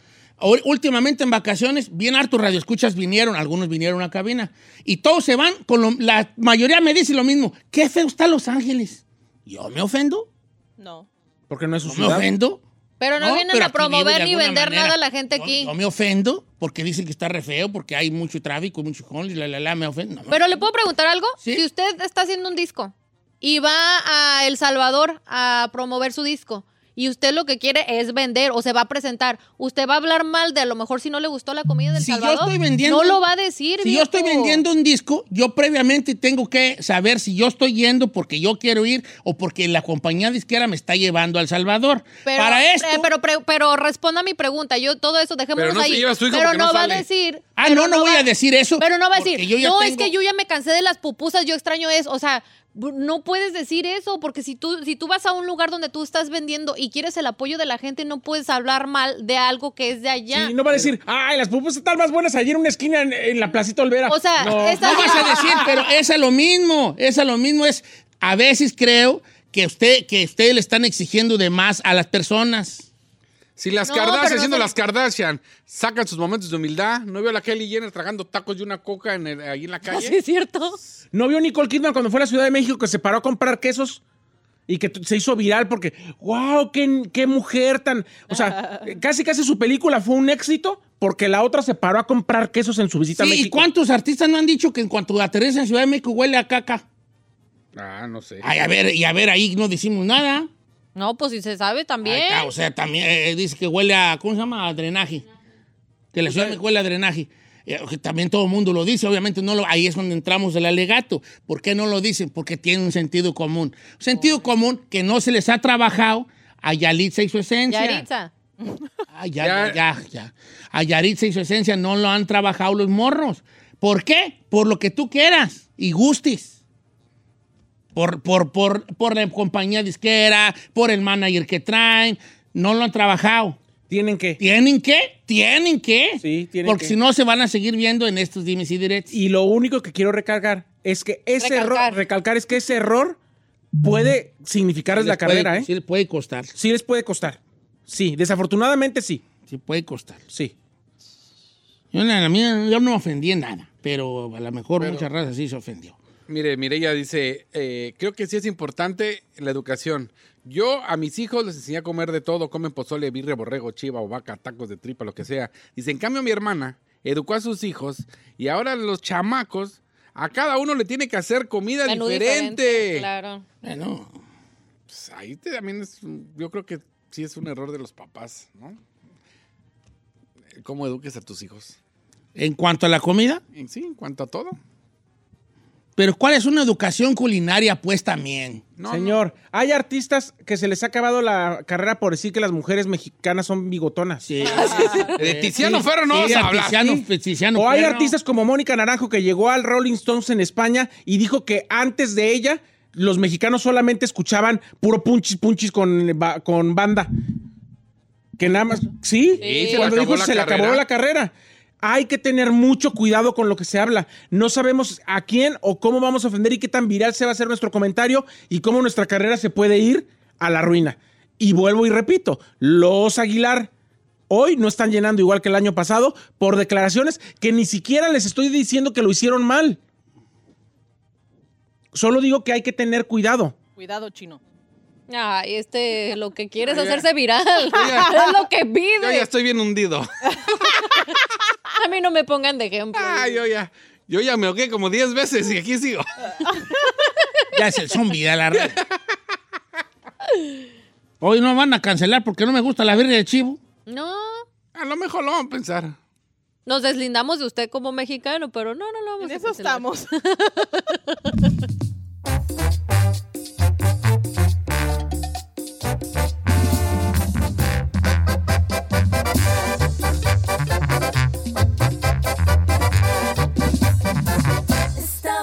Últimamente en vacaciones, bien hartos radioescuchas vinieron, algunos vinieron a cabina. Y todos se van con lo- la mayoría me dice lo mismo. Qué feo está Los Ángeles. ¿Yo me ofendo? No. Porque no es su ¿No me ciudad. ofendo? Pero no, vienen pero a promover ni vender manera. nada a la gente aquí. Yo, me ofendo porque dicen que está re feo, porque hay mucho tráfico, mucho homeless, la, la, la, me ofendo. No, me Pero le puedo preguntar algo. Sí. Si usted está haciendo un disco y va a El Salvador a promover su disco y usted lo que quiere es vender o se va a presentar, usted va a hablar mal de a lo mejor si no le gustó la comida del Si yo Salvador. estoy vendiendo- no lo va a decir. Si yo estoy vendiendo un disco, yo previamente tengo que saber si yo estoy yendo porque yo quiero ir o porque la compañía disquera me está llevando al Salvador. Pero, Para esto. eh, pero, pero, pero responda a mi pregunta. Yo todo eso dejémoslo Pero no se ahí. lleva a su hijo pero no, no va a decir. Ah, no, no voy va- a decir eso, Pero no va a decir. yo ya no, es que yo ya me cansé de las pupusas, yo extraño eso. O sea, no puedes decir eso porque si tú, si tú vas a un lugar donde tú estás vendiendo y quieres el apoyo de la gente, no puedes hablar mal de algo que es de allá. Sí, no va a decir, ay, las pupusas están más buenas ayer en una esquina en, en la Placita Olvera. O sea, no. esa- No vas a decir, pero es a lo mismo. Es a lo mismo. Es, a veces creo que usted, que ustedes le están exigiendo de más a las personas. Si las No, Kardashian, no siendo se- las Kardashian, sacan sus momentos de humildad, ¿no vio a la Kelly Jenner tragando tacos y una coca en el- ahí en la Sí, calle? es cierto. ¿No vio Nicole Kidman cuando fue a la Ciudad de México que se paró a comprar quesos? Y que se hizo viral porque, wow, qué, qué mujer tan... O sea, casi casi su película fue un éxito porque la otra se paró a comprar quesos en su visita a Sí, ¿Y México. cuántos artistas no han dicho que en cuanto aterriza en Ciudad de México huele a caca? Ah, no sé. Ay, a ver, y a ver, ahí no decimos nada. No, pues si se sabe también. Ahí está, o sea, también eh, dice que huele a, ¿cómo se llama? A drenaje. Que la ciudad México huele a drenaje. Eh, que también todo el mundo lo dice, obviamente no lo, ahí es donde entramos del alegato. ¿Por qué no lo dicen? Porque tiene un sentido común. Un sentido común que no se les ha trabajado a Yalitza y su esencia. Yaritza. Ah, ya, ya, ya, ya. A Yaritza y su esencia no lo han trabajado los morros. ¿Por qué? Por lo que tú quieras y gustes. Por, por, por, por la compañía disquera, por el manager que traen. No lo han trabajado. Tienen que. ¿Tienen que? ¿Tienen que? Sí, tienen Porque que. si no, se van a seguir viendo en estos dimes y directs. Y lo único que quiero recargar es que ese Recalcar. error, recalcar es que ese error puede significarles Sí la puede- carrera, ¿eh? Sí les puede costar. Sí les puede costar. Sí, desafortunadamente sí. Sí puede costar. Sí. Yo, la mía, yo no me ofendí en nada, pero a lo mejor muchas razas sí se ofendió. Mire, Mireya dice, eh, creo que sí es importante la educación. Yo a mis hijos les enseñé a comer de todo, comen pozole, birre, borrego, chiva o vaca, tacos de tripa, lo que sea. Dice, en cambio mi hermana educó a sus hijos y ahora los chamacos, a cada uno le tiene que hacer comida Menú diferente. Claro. Bueno, Pues ahí te- también es, yo creo que sí es un error de los papás, ¿no? ¿Cómo eduques a tus hijos? en cuanto a la comida, En sí, en cuanto a todo. Pero ¿cuál es una educación culinaria pues también? No, Señor, hay artistas que se les ha acabado la carrera por decir que las mujeres mexicanas son bigotonas. Sí. De Tiziano Sí, Ferro no sí, vas de a hablar. Tiziano, Sí. Tiziano o hay Ferro. artistas como Mónica Naranjo que llegó al Rolling Stones en España y dijo que antes de ella los mexicanos solamente escuchaban puro punchis punchis con, con banda. Que nada más, sí, cuando acabó dijo la se le acabó la carrera. Hay que tener mucho cuidado con lo que se habla. No sabemos a quién o cómo vamos a ofender y qué tan viral se va a hacer nuestro comentario y cómo nuestra carrera se puede ir a la ruina. Y vuelvo y repito, los Aguilar hoy no están llenando igual que el año pasado por declaraciones que ni siquiera les estoy diciendo que lo hicieron mal. Solo digo que hay que tener cuidado. Cuidado, chino. Ay, este, lo que quiere es hacerse viral. ya. es lo que Yo pide. ya estoy bien hundido. A mí no me pongan de ejemplo. Ah, yo ya, yo ya me ahogué como 10 veces y aquí sigo. Ya es el zombie de la red. Hoy no van a cancelar porque no me gusta la birria de chivo. No, A lo mejor lo vamos a pensar. nos deslindamos de usted como mexicano, pero no, no lo vamos En a eso cancelar. estamos.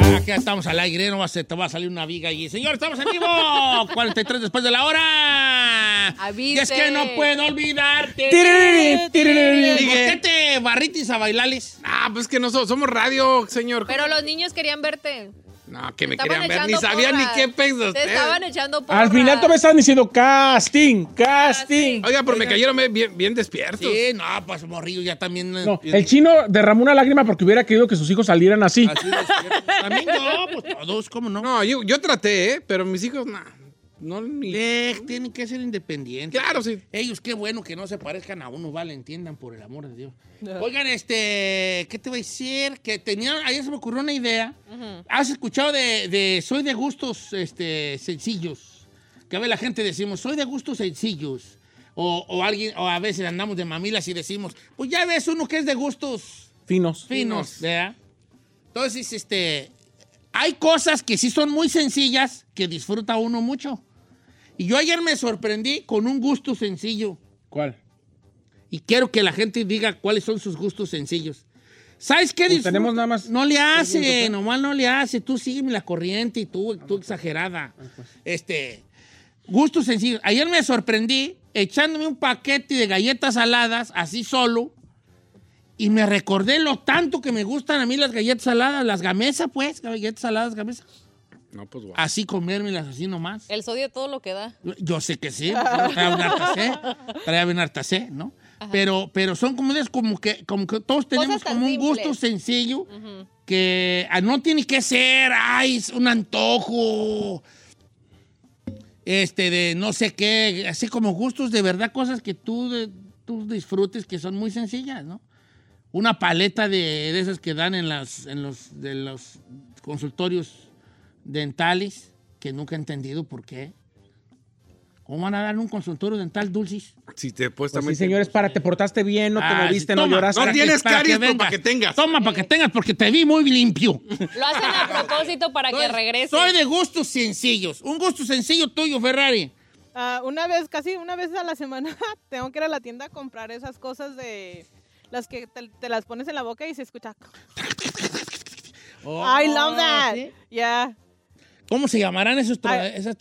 Ah, que ya estamos al aire, no va a ser- te va a salir una viga allí. Señor, estamos en vivo. 43 después de la hora. Avise. Y es que no puedo olvidarte. ¿Por qué te barritis a bailales? Ah, pues que no so- somos radio, señor. Pero los niños querían verte. No, que me querían ver, ni sabían ni qué de Te ustedes. estaban echando porras. Al final todavía estaban diciendo casting, casting. Oiga, pero me cayeron bien, bien despiertos. Sí, no, pues morrillo ya también. eh, No, el chino derramó una lágrima porque hubiera querido que sus hijos salieran así. así. También yo, pues todos, ¿cómo no? No, yo, yo traté, ¿eh? Pero mis hijos, nah, no, ni... Eh, tienen que ser independientes. Claro, sí. Ellos, qué bueno que no se parezcan a uno, vale, entiendan, por el amor de Dios. Oigan, este, ¿qué te voy a decir? Que tenía, ayer se me ocurrió una idea. ¿Has escuchado de, de soy de gustos este, sencillos? Que a ver la gente decimos, soy de gustos sencillos. O, o alguien, o a veces andamos de mamilas y decimos, pues ya ves uno que es de gustos Finos. finos, ¿verdad? Entonces, este, hay cosas que sí son muy sencillas que disfruta uno mucho. Y yo ayer me sorprendí con un gusto sencillo. ¿Cuál? Y quiero que la gente diga cuáles son sus gustos sencillos. ¿Sabes qué Pues tenemos nada más No le hace, nomás no le hace. Tú sígueme la corriente y tú, tú exagerada. pues. Este, gustos sencillos. Ayer me sorprendí echándome un paquete de galletas saladas, así solo, y me recordé lo tanto que me gustan a mí las galletas saladas, las gamesas, pues, galletas saladas, gamesas. No, pues. Así comérmelas así nomás. El sodio todo lo que da. Yo sé que sí, porque trae un hartacé, trae un hartacé, ¿no? Pero, pero son comidas como que, como que todos tenemos como un gusto sencillo que ah, no tiene que ser, ay, es un antojo, este, de no sé qué, así como gustos de verdad, cosas que tú, de- tú disfrutes que son muy sencillas, ¿no? Una paleta de, de esas que dan en, las, en los, de los consultorios dentales, que nunca he entendido por qué. ¿Cómo van a dar un consultorio dental dulcis? Si te puedes Pues sí, señores, para, te portaste bien, no te Ah, moviste, no lloraste. No para que- tienes para que caries, pero vengas. para que tengas. Toma, para que tengas, porque te vi muy limpio. Lo hacen a propósito para que regrese. Soy de gustos sencillos. Un gusto sencillo tuyo, Ferrari. Ah, una vez, casi una vez a la semana, tengo que ir a la tienda a comprar esas cosas de las que te, te las pones en la boca y se escucha. I love that. Oh, ¿sí? Yeah. ¿Cómo se llamarán esos tro- Ay. esas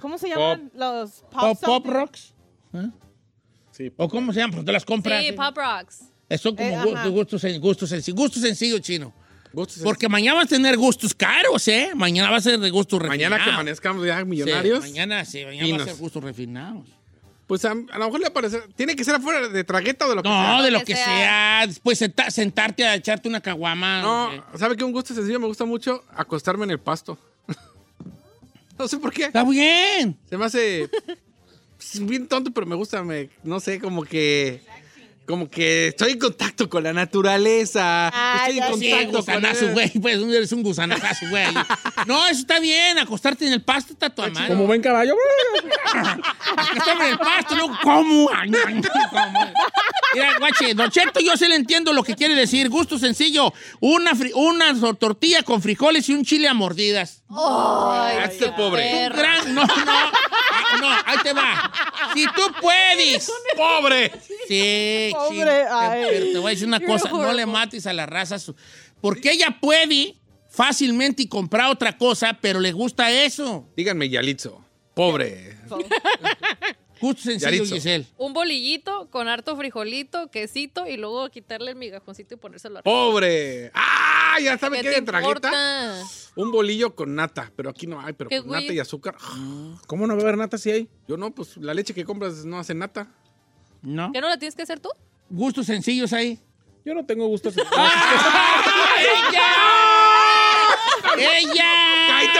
¿Cómo se llaman los pop, ¿Pop, pop rocks? ¿Eh? Sí. ¿O cómo se llaman? Pues te las compras. Sí, Pop Rocks. Son como Eh, gu- gustos, gustos sencillos. Gusto sencillo, chino. Gustos- Porque mañana vas a tener gustos caros, ¿eh? Mañana va a ser de gustos refinados. Mañana que amanezcamos ya Sí, millonarios. mañana sí, mañana va a ser gustos refinados. Pues a, a lo mejor le parece. Tiene que ser afuera de tragueta o de lo que No, sea. de lo que que sea. sea. Después senta- sentarte a echarte una caguama. No, sé. ¿sabe qué? Un gusto sencillo me gusta mucho acostarme en el pasto. No sé por qué. Está bien. Se me hace es bien tonto, pero me gusta, me, no sé, como que como que estoy en contacto con la naturaleza. Ah, estoy en sé. Sí, contacto con gusanazo, güey. Pues eres un gusanazo, güey. No, eso está bien. Acostarte en el pasto está tu madre. Como buen caballo. Acostarme en el pasto, ¿no? ¿Cómo? Ay, ay, ay, ¿cómo? Mira, guache, Don Cheto, yo sí le entiendo lo que quiere decir. Gusto sencillo. Una, una tortilla con frijoles y un chile a mordidas. Ay, Este qué pobre. Un perro. gran... No, no. No, ahí te va. Si tú puedes. ¡Pobre! Sí, Pobre, te- pero te voy a decir una cosa, no le mates a la raza, su- porque ella puede fácilmente y comprar otra cosa, pero le gusta eso. Díganme, Yalitzo. Pobre. Justo sencillo, Yaritzo. Giselle. Un bolillito con harto frijolito, quesito y luego quitarle el migajoncito y ponérselo arriba. ¡Pobre! ¡Ah! ¿Ya sabe ¿Qué de tragueta? importa? Un bolillo con nata, pero aquí no hay, pero con nata y azúcar. ¿Cómo no va a haber nata si hay? Yo no, pues la leche que compras no hace nata. ¿No? ¿Qué no la tienes que hacer tú? Gustos sencillos ahí. Yo no tengo gustos. ¡Ah, ¡Ella! ¡Ella!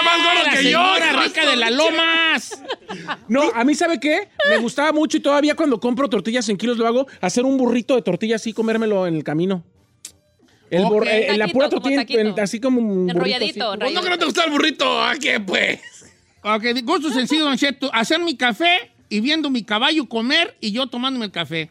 ¡Cállate más gordo La que yo, señora de rica de las lomas! No, a mí, ¿sabe qué? Me gustaba mucho y todavía cuando compro tortillas en kilos lo hago, hacer un burrito de tortilla así, comérmelo en el camino. El Ok. eh, la pura como tortilla, taquito. en- así como un burrito Enrolladito, así. Pues no que no te gusta el burrito, ¿a qué pues? Ok, gusto sencillo, Don Cheto. Hacer mi café y viendo mi caballo comer y yo tomándome el café.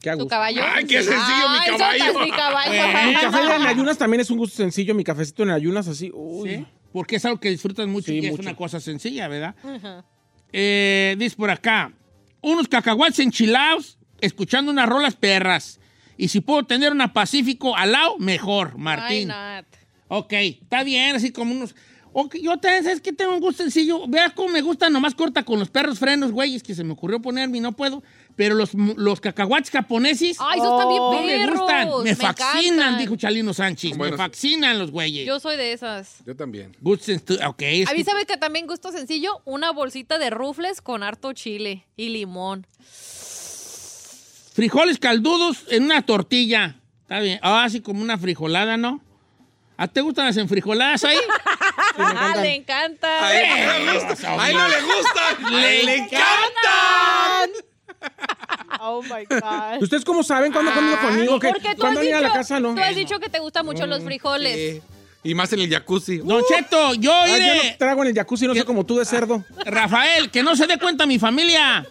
Qué a ¿Tu gusto. caballo? Ay, qué sencillo, mi Ay, caballo. mi caballo. Mi café en ayunas también es un gusto sencillo, mi cafecito en ayunas así. Uy. ¿Sí? Porque es algo que disfrutas mucho Sí, y es una cosa sencilla, ¿verdad? Eh, dice por acá, unos cacahuates enchilados, escuchando unas rolas perras. Y si puedo tener una Pacífico al lado, mejor, Why Martín. not? Ok, está bien, así como unos... Ok, yo también, ¿sabes qué? Tengo un gusto sencillo. Vea cómo me gusta, nomás corta con los perros frenos, güeyes, que se me ocurrió ponerme y no puedo. Pero los, los cacahuates japoneses... Ay, esos bien no me perros. gustan, me, fascinan, encantan. dijo Chalino Sánchez. Bueno, me fascinan los güeyes. Yo soy de esas. Yo también. Sensi- ok, es A mí, que- ¿sabes que también gusto sencillo? Una bolsita de rufles con harto chile y limón. Frijoles caldudos en una tortilla. Está bien. Ah, así como una frijolada, ¿no? ¿A te gustan las enfrijoladas ahí? Ah, le encanta. Ay, no le gusta. Ay, no le gusta. Le le encantan. Oh my God. ¿Ustedes cómo saben cuándo comido conmigo? que Porque tú has, a ir dicho, a la casa no? tú has dicho que te gustan mucho los frijoles. Sí. Y más en el jacuzzi. Don Cheto, yo Ah, yo iré. no trago en el jacuzzi, no sé como tú de cerdo. Rafael, que no se dé cuenta mi familia.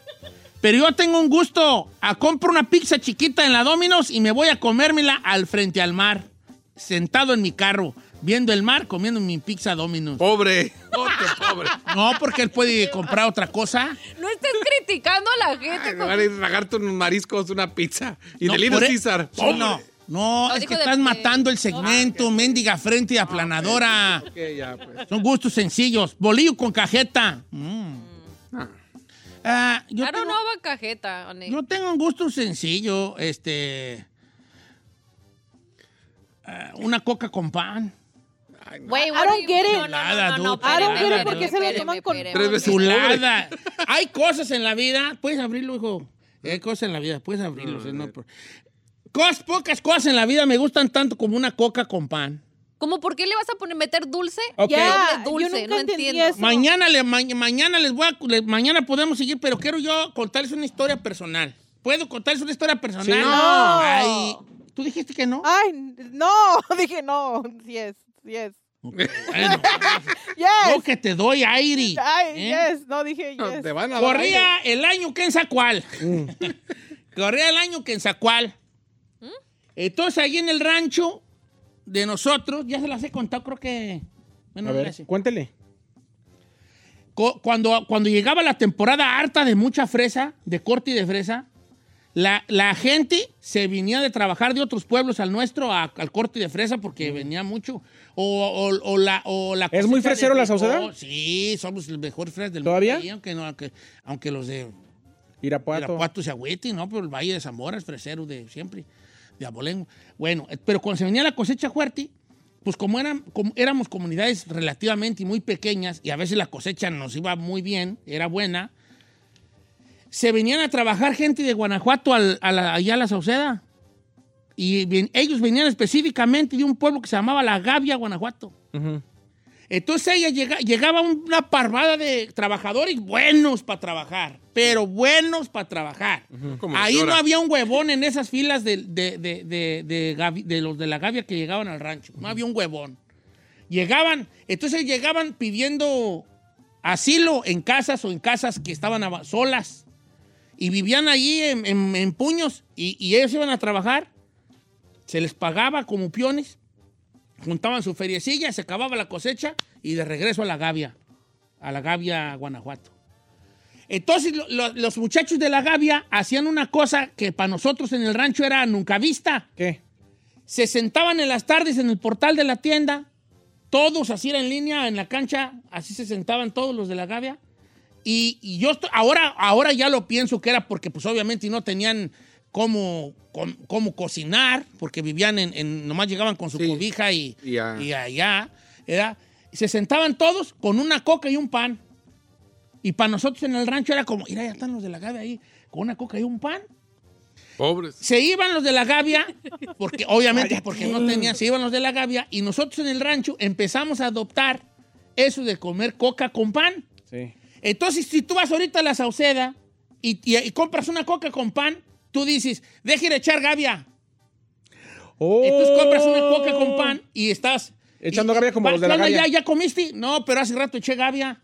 Pero yo tengo un gusto. A compro una pizza chiquita en la Domino's y me voy a comérmela al frente al mar. Sentado en mi carro, viendo el mar, comiendo mi pizza Domino's. Pobre. Otro pobre. No, porque él puede comprar otra cosa. No estés criticando a la gente. Me van a ir a tragarte unos mariscos, una pizza. Y No, e- César. Sí, Pobre. no, no, No, es que estás de- matando el segmento, mendiga frente y aplanadora. Ok, ya, pues. Son gustos sencillos. Bolillo con cajeta. Mm. Ah. Ah, yo tengo- know about cajeta. Yo tengo un gusto sencillo, este... ah, una coca con pan. Wait, I what don't get it. No, no, no, no, no. I don't espérame, get it, ¿por qué se lo toman con tres veces Chulada. Hay cosas en la vida. Puedes abrirlo, hijo. Hay cosas en la vida. Puedes abrirlo. no, por- Cosas, pocas cosas en la vida me gustan tanto como una coca con pan. ¿Cómo por qué le vas a poner meter dulce? Ya, yo dulce, nunca no entiendo. eso. Mañana, le, ma- mañana les voy a, le- mañana podemos seguir, pero quiero yo contarles una historia personal. ¿Puedo contarles una historia personal? Sí. No. Ay, ¿Tú dijiste que no? Ay, no, dije no. Yes, yes. Bueno, Yes. no que te doy aire. Ay, ¿eh? yes. No, dije No, yes. te van a dar Corría el año que en Zacual. Mm. Corría el año que en Zacual. Entonces, ahí en el rancho de nosotros, ya se las he contado, creo que. Bueno, A ver, cuéntele. Cuando, cuando llegaba la temporada harta de mucha fresa, de corte y de fresa, la, la gente se venía de trabajar de otros pueblos al nuestro, a- al corte de fresa, porque venía mucho. O, o- o la, o la ¿Es muy de fresero la. Sauceda? Sí, somos los mejores fresas del ¿Todavía? mundo. Aunque, no, aunque, aunque los de Irapuato. Irapuato se agüiten, ¿no? Pero el Valle de Zamora es fresero de siempre, de abolengo. Bueno, eh, pero cuando se venía la cosecha fuerte, pues como, eran, como éramos comunidades relativamente muy pequeñas y a veces la cosecha nos iba muy bien, era buena, se venían a trabajar gente de Guanajuato al- a la- allá a la Sauceda. Y ellos venían específicamente de un pueblo que se llamaba La Gavia, Guanajuato. Entonces ella llega, llegaba una parvada de trabajadores buenos para trabajar, pero buenos para trabajar. Ahí no había un huevón en esas filas de, de- de- de- de Gavi- de los de la Gavia que llegaban al rancho. No había un huevón. Llegaban, entonces llegaban pidiendo asilo en casas o en casas que estaban aba- solas y vivían allí en, en- en puños y, y ellos iban a trabajar. Se les pagaba como peones juntaban su feriecilla, se acababa la cosecha y de regreso a la Gavia, a la Gavia, Guanajuato. Entonces lo- lo- los muchachos de la Gavia hacían una cosa que para nosotros en el rancho era nunca vista. ¿Qué? Se sentaban en las tardes en el portal de la tienda, todos así era en línea en la cancha, así se sentaban todos los de la Gavia. Y, y yo estoy- ahora, ahora ya lo pienso que era porque pues obviamente no tenían cómo, cómo, cómo cocinar, porque vivían en, en- nomás llegaban con su Sí. cobija y, Y allá, se sentaban todos con una coca y un pan. Y para nosotros en el rancho era como, mira, ya están los de la Gavia ahí, con una coca y un pan. Pobres. Se iban los de la Gavia, porque obviamente porque no tenían, se iban los de la Gavia, y nosotros en el rancho empezamos a adoptar eso de comer coca con pan. Sí. Entonces, si tú vas ahorita a la Sauceda y, y- y compras una coca con pan, tú dices, deje de echar Gavia. Oh. Entonces compras una coca con pan y estás... Echando y- Gavia como ¿Qué los de la Gavia. ¿Ya, ¿Ya comiste? No, pero hace rato eché Gavia.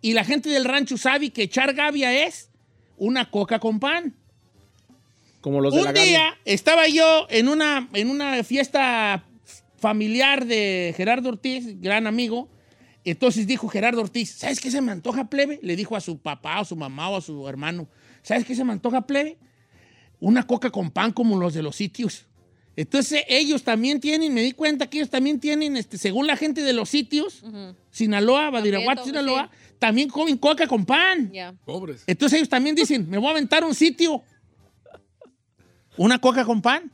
Y la gente del rancho sabe que echar Gavia es una coca con pan. Como los de Un la día Gavia. estaba yo en una, en una fiesta familiar de Gerardo Ortiz, gran amigo. Entonces dijo Gerardo Ortiz, ¿sabes qué se me antoja, plebe? Le dijo a su papá o su mamá o a su hermano, ¿sabes qué se me antoja, plebe? Una coca con pan como los de los sitios. Entonces ellos también tienen, me di cuenta que ellos también tienen, este, según la gente de los sitios, Sinaloa, Badiraguato, Sinaloa, también comen coca con pan. Pobres. Entonces ellos también dicen, me voy a aventar un sitio. Una coca con pan.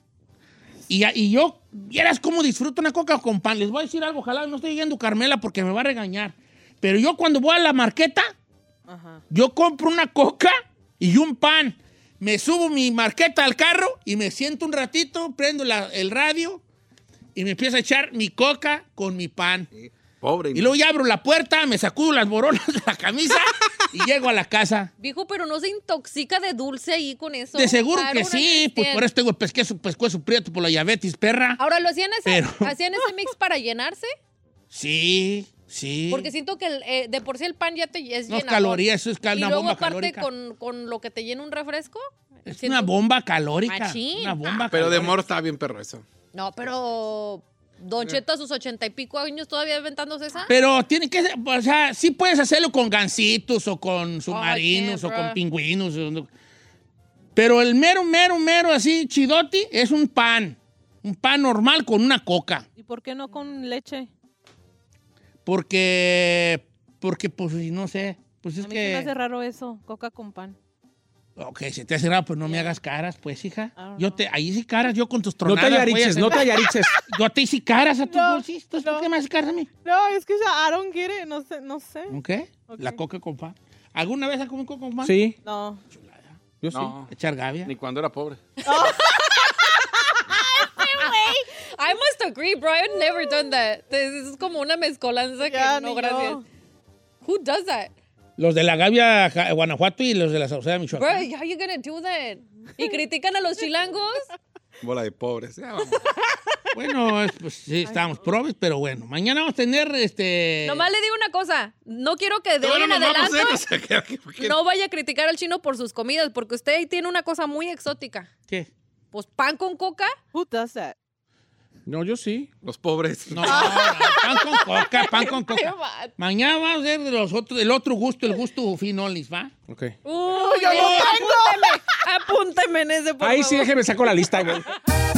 Y, y yo, vieras cómo disfruto una coca con pan. Les voy a decir algo, ojalá no estoy yendo Carmela porque me va a regañar. Pero yo cuando voy a la marqueta, Ajá. yo compro una coca y un pan. Me subo mi marqueta al carro y me siento un ratito, prendo la- el radio y me empiezo a echar mi coca con mi pan. Pobre. Y luego ya abro la puerta, me sacudo las boronas de la camisa y llego a la casa. Viejo, pero no se intoxica de dulce ahí con eso. De seguro que sí, pues por eso tengo el pescuezo, pescuezo prieto por la diabetes, perra. Ahora, ¿lo hacían, ese, Pero- hacían ese mix para llenarse? Sí, sí. Porque siento que el, eh, de por sí el pan ya te es No es llenador. caloría, eso es ca- Y una luego bomba aparte calórica. con, con lo que te llena un refresco. Es siento- una bomba calórica. Machín. Una bomba Pero de calórica. moro estaba bien perro eso. No, pero Don Cheto a sus ochenta y pico años todavía aventándose esa. Pero tiene que ser, o sea, sí puedes hacerlo con gansitos o con submarinos o con pingüinos. Pero el mero, mero, mero así chidoti es un pan. Un pan normal con una coca. ¿Y por qué no con leche? Porque, porque pues no sé, pues es A mí se me hace que... raro eso, coca con pan. Ok, se te hace raro, pues no me hagas caras, pues, hija. Yo te... Ahí sí caras, yo con tus No tronadas. te a ayariches, hacer- no te ayariches. Yo te hice caras a tus No, bolsitos. ¿Por no. qué me haces caras a mí? No, es que I don't get it, no sé, no sé. ¿Ok? La coca con pan. ¿Alguna vez has comido coca con pan? Sí, No. yo sí. No, Echar gavia. ni cuando era pobre. I must agree, bro. I've never done that. Es como una mezcolanza Ya, que no, gracias. Who does that? Los de la Gavia Guanajuato y los de la Sauceda Bro, Michoacán. how you gonna do that? ¿Y critican a los chilangos? Bola de pobres. Ya, vamos. Bueno, es- pues sí, estábamos probes, pero bueno. Mañana vamos a tener este. Nomás le digo una cosa. No quiero que de en adelante ¿eh? O sea, que- que- que- no vaya a criticar al chino por sus comidas, porque usted ahí tiene una cosa muy exótica. ¿Qué? Pues pan con coca. Who does that? No, yo sí. Los pobres. No, no, pan con coca, pan con coca. Mañana vamos a de los otros, el otro gusto, el gusto finolis, ¿va? Ok. Uy, eh, apúnteme, apúnteme en ese, por Ahí sí, déjeme saco la lista, güey.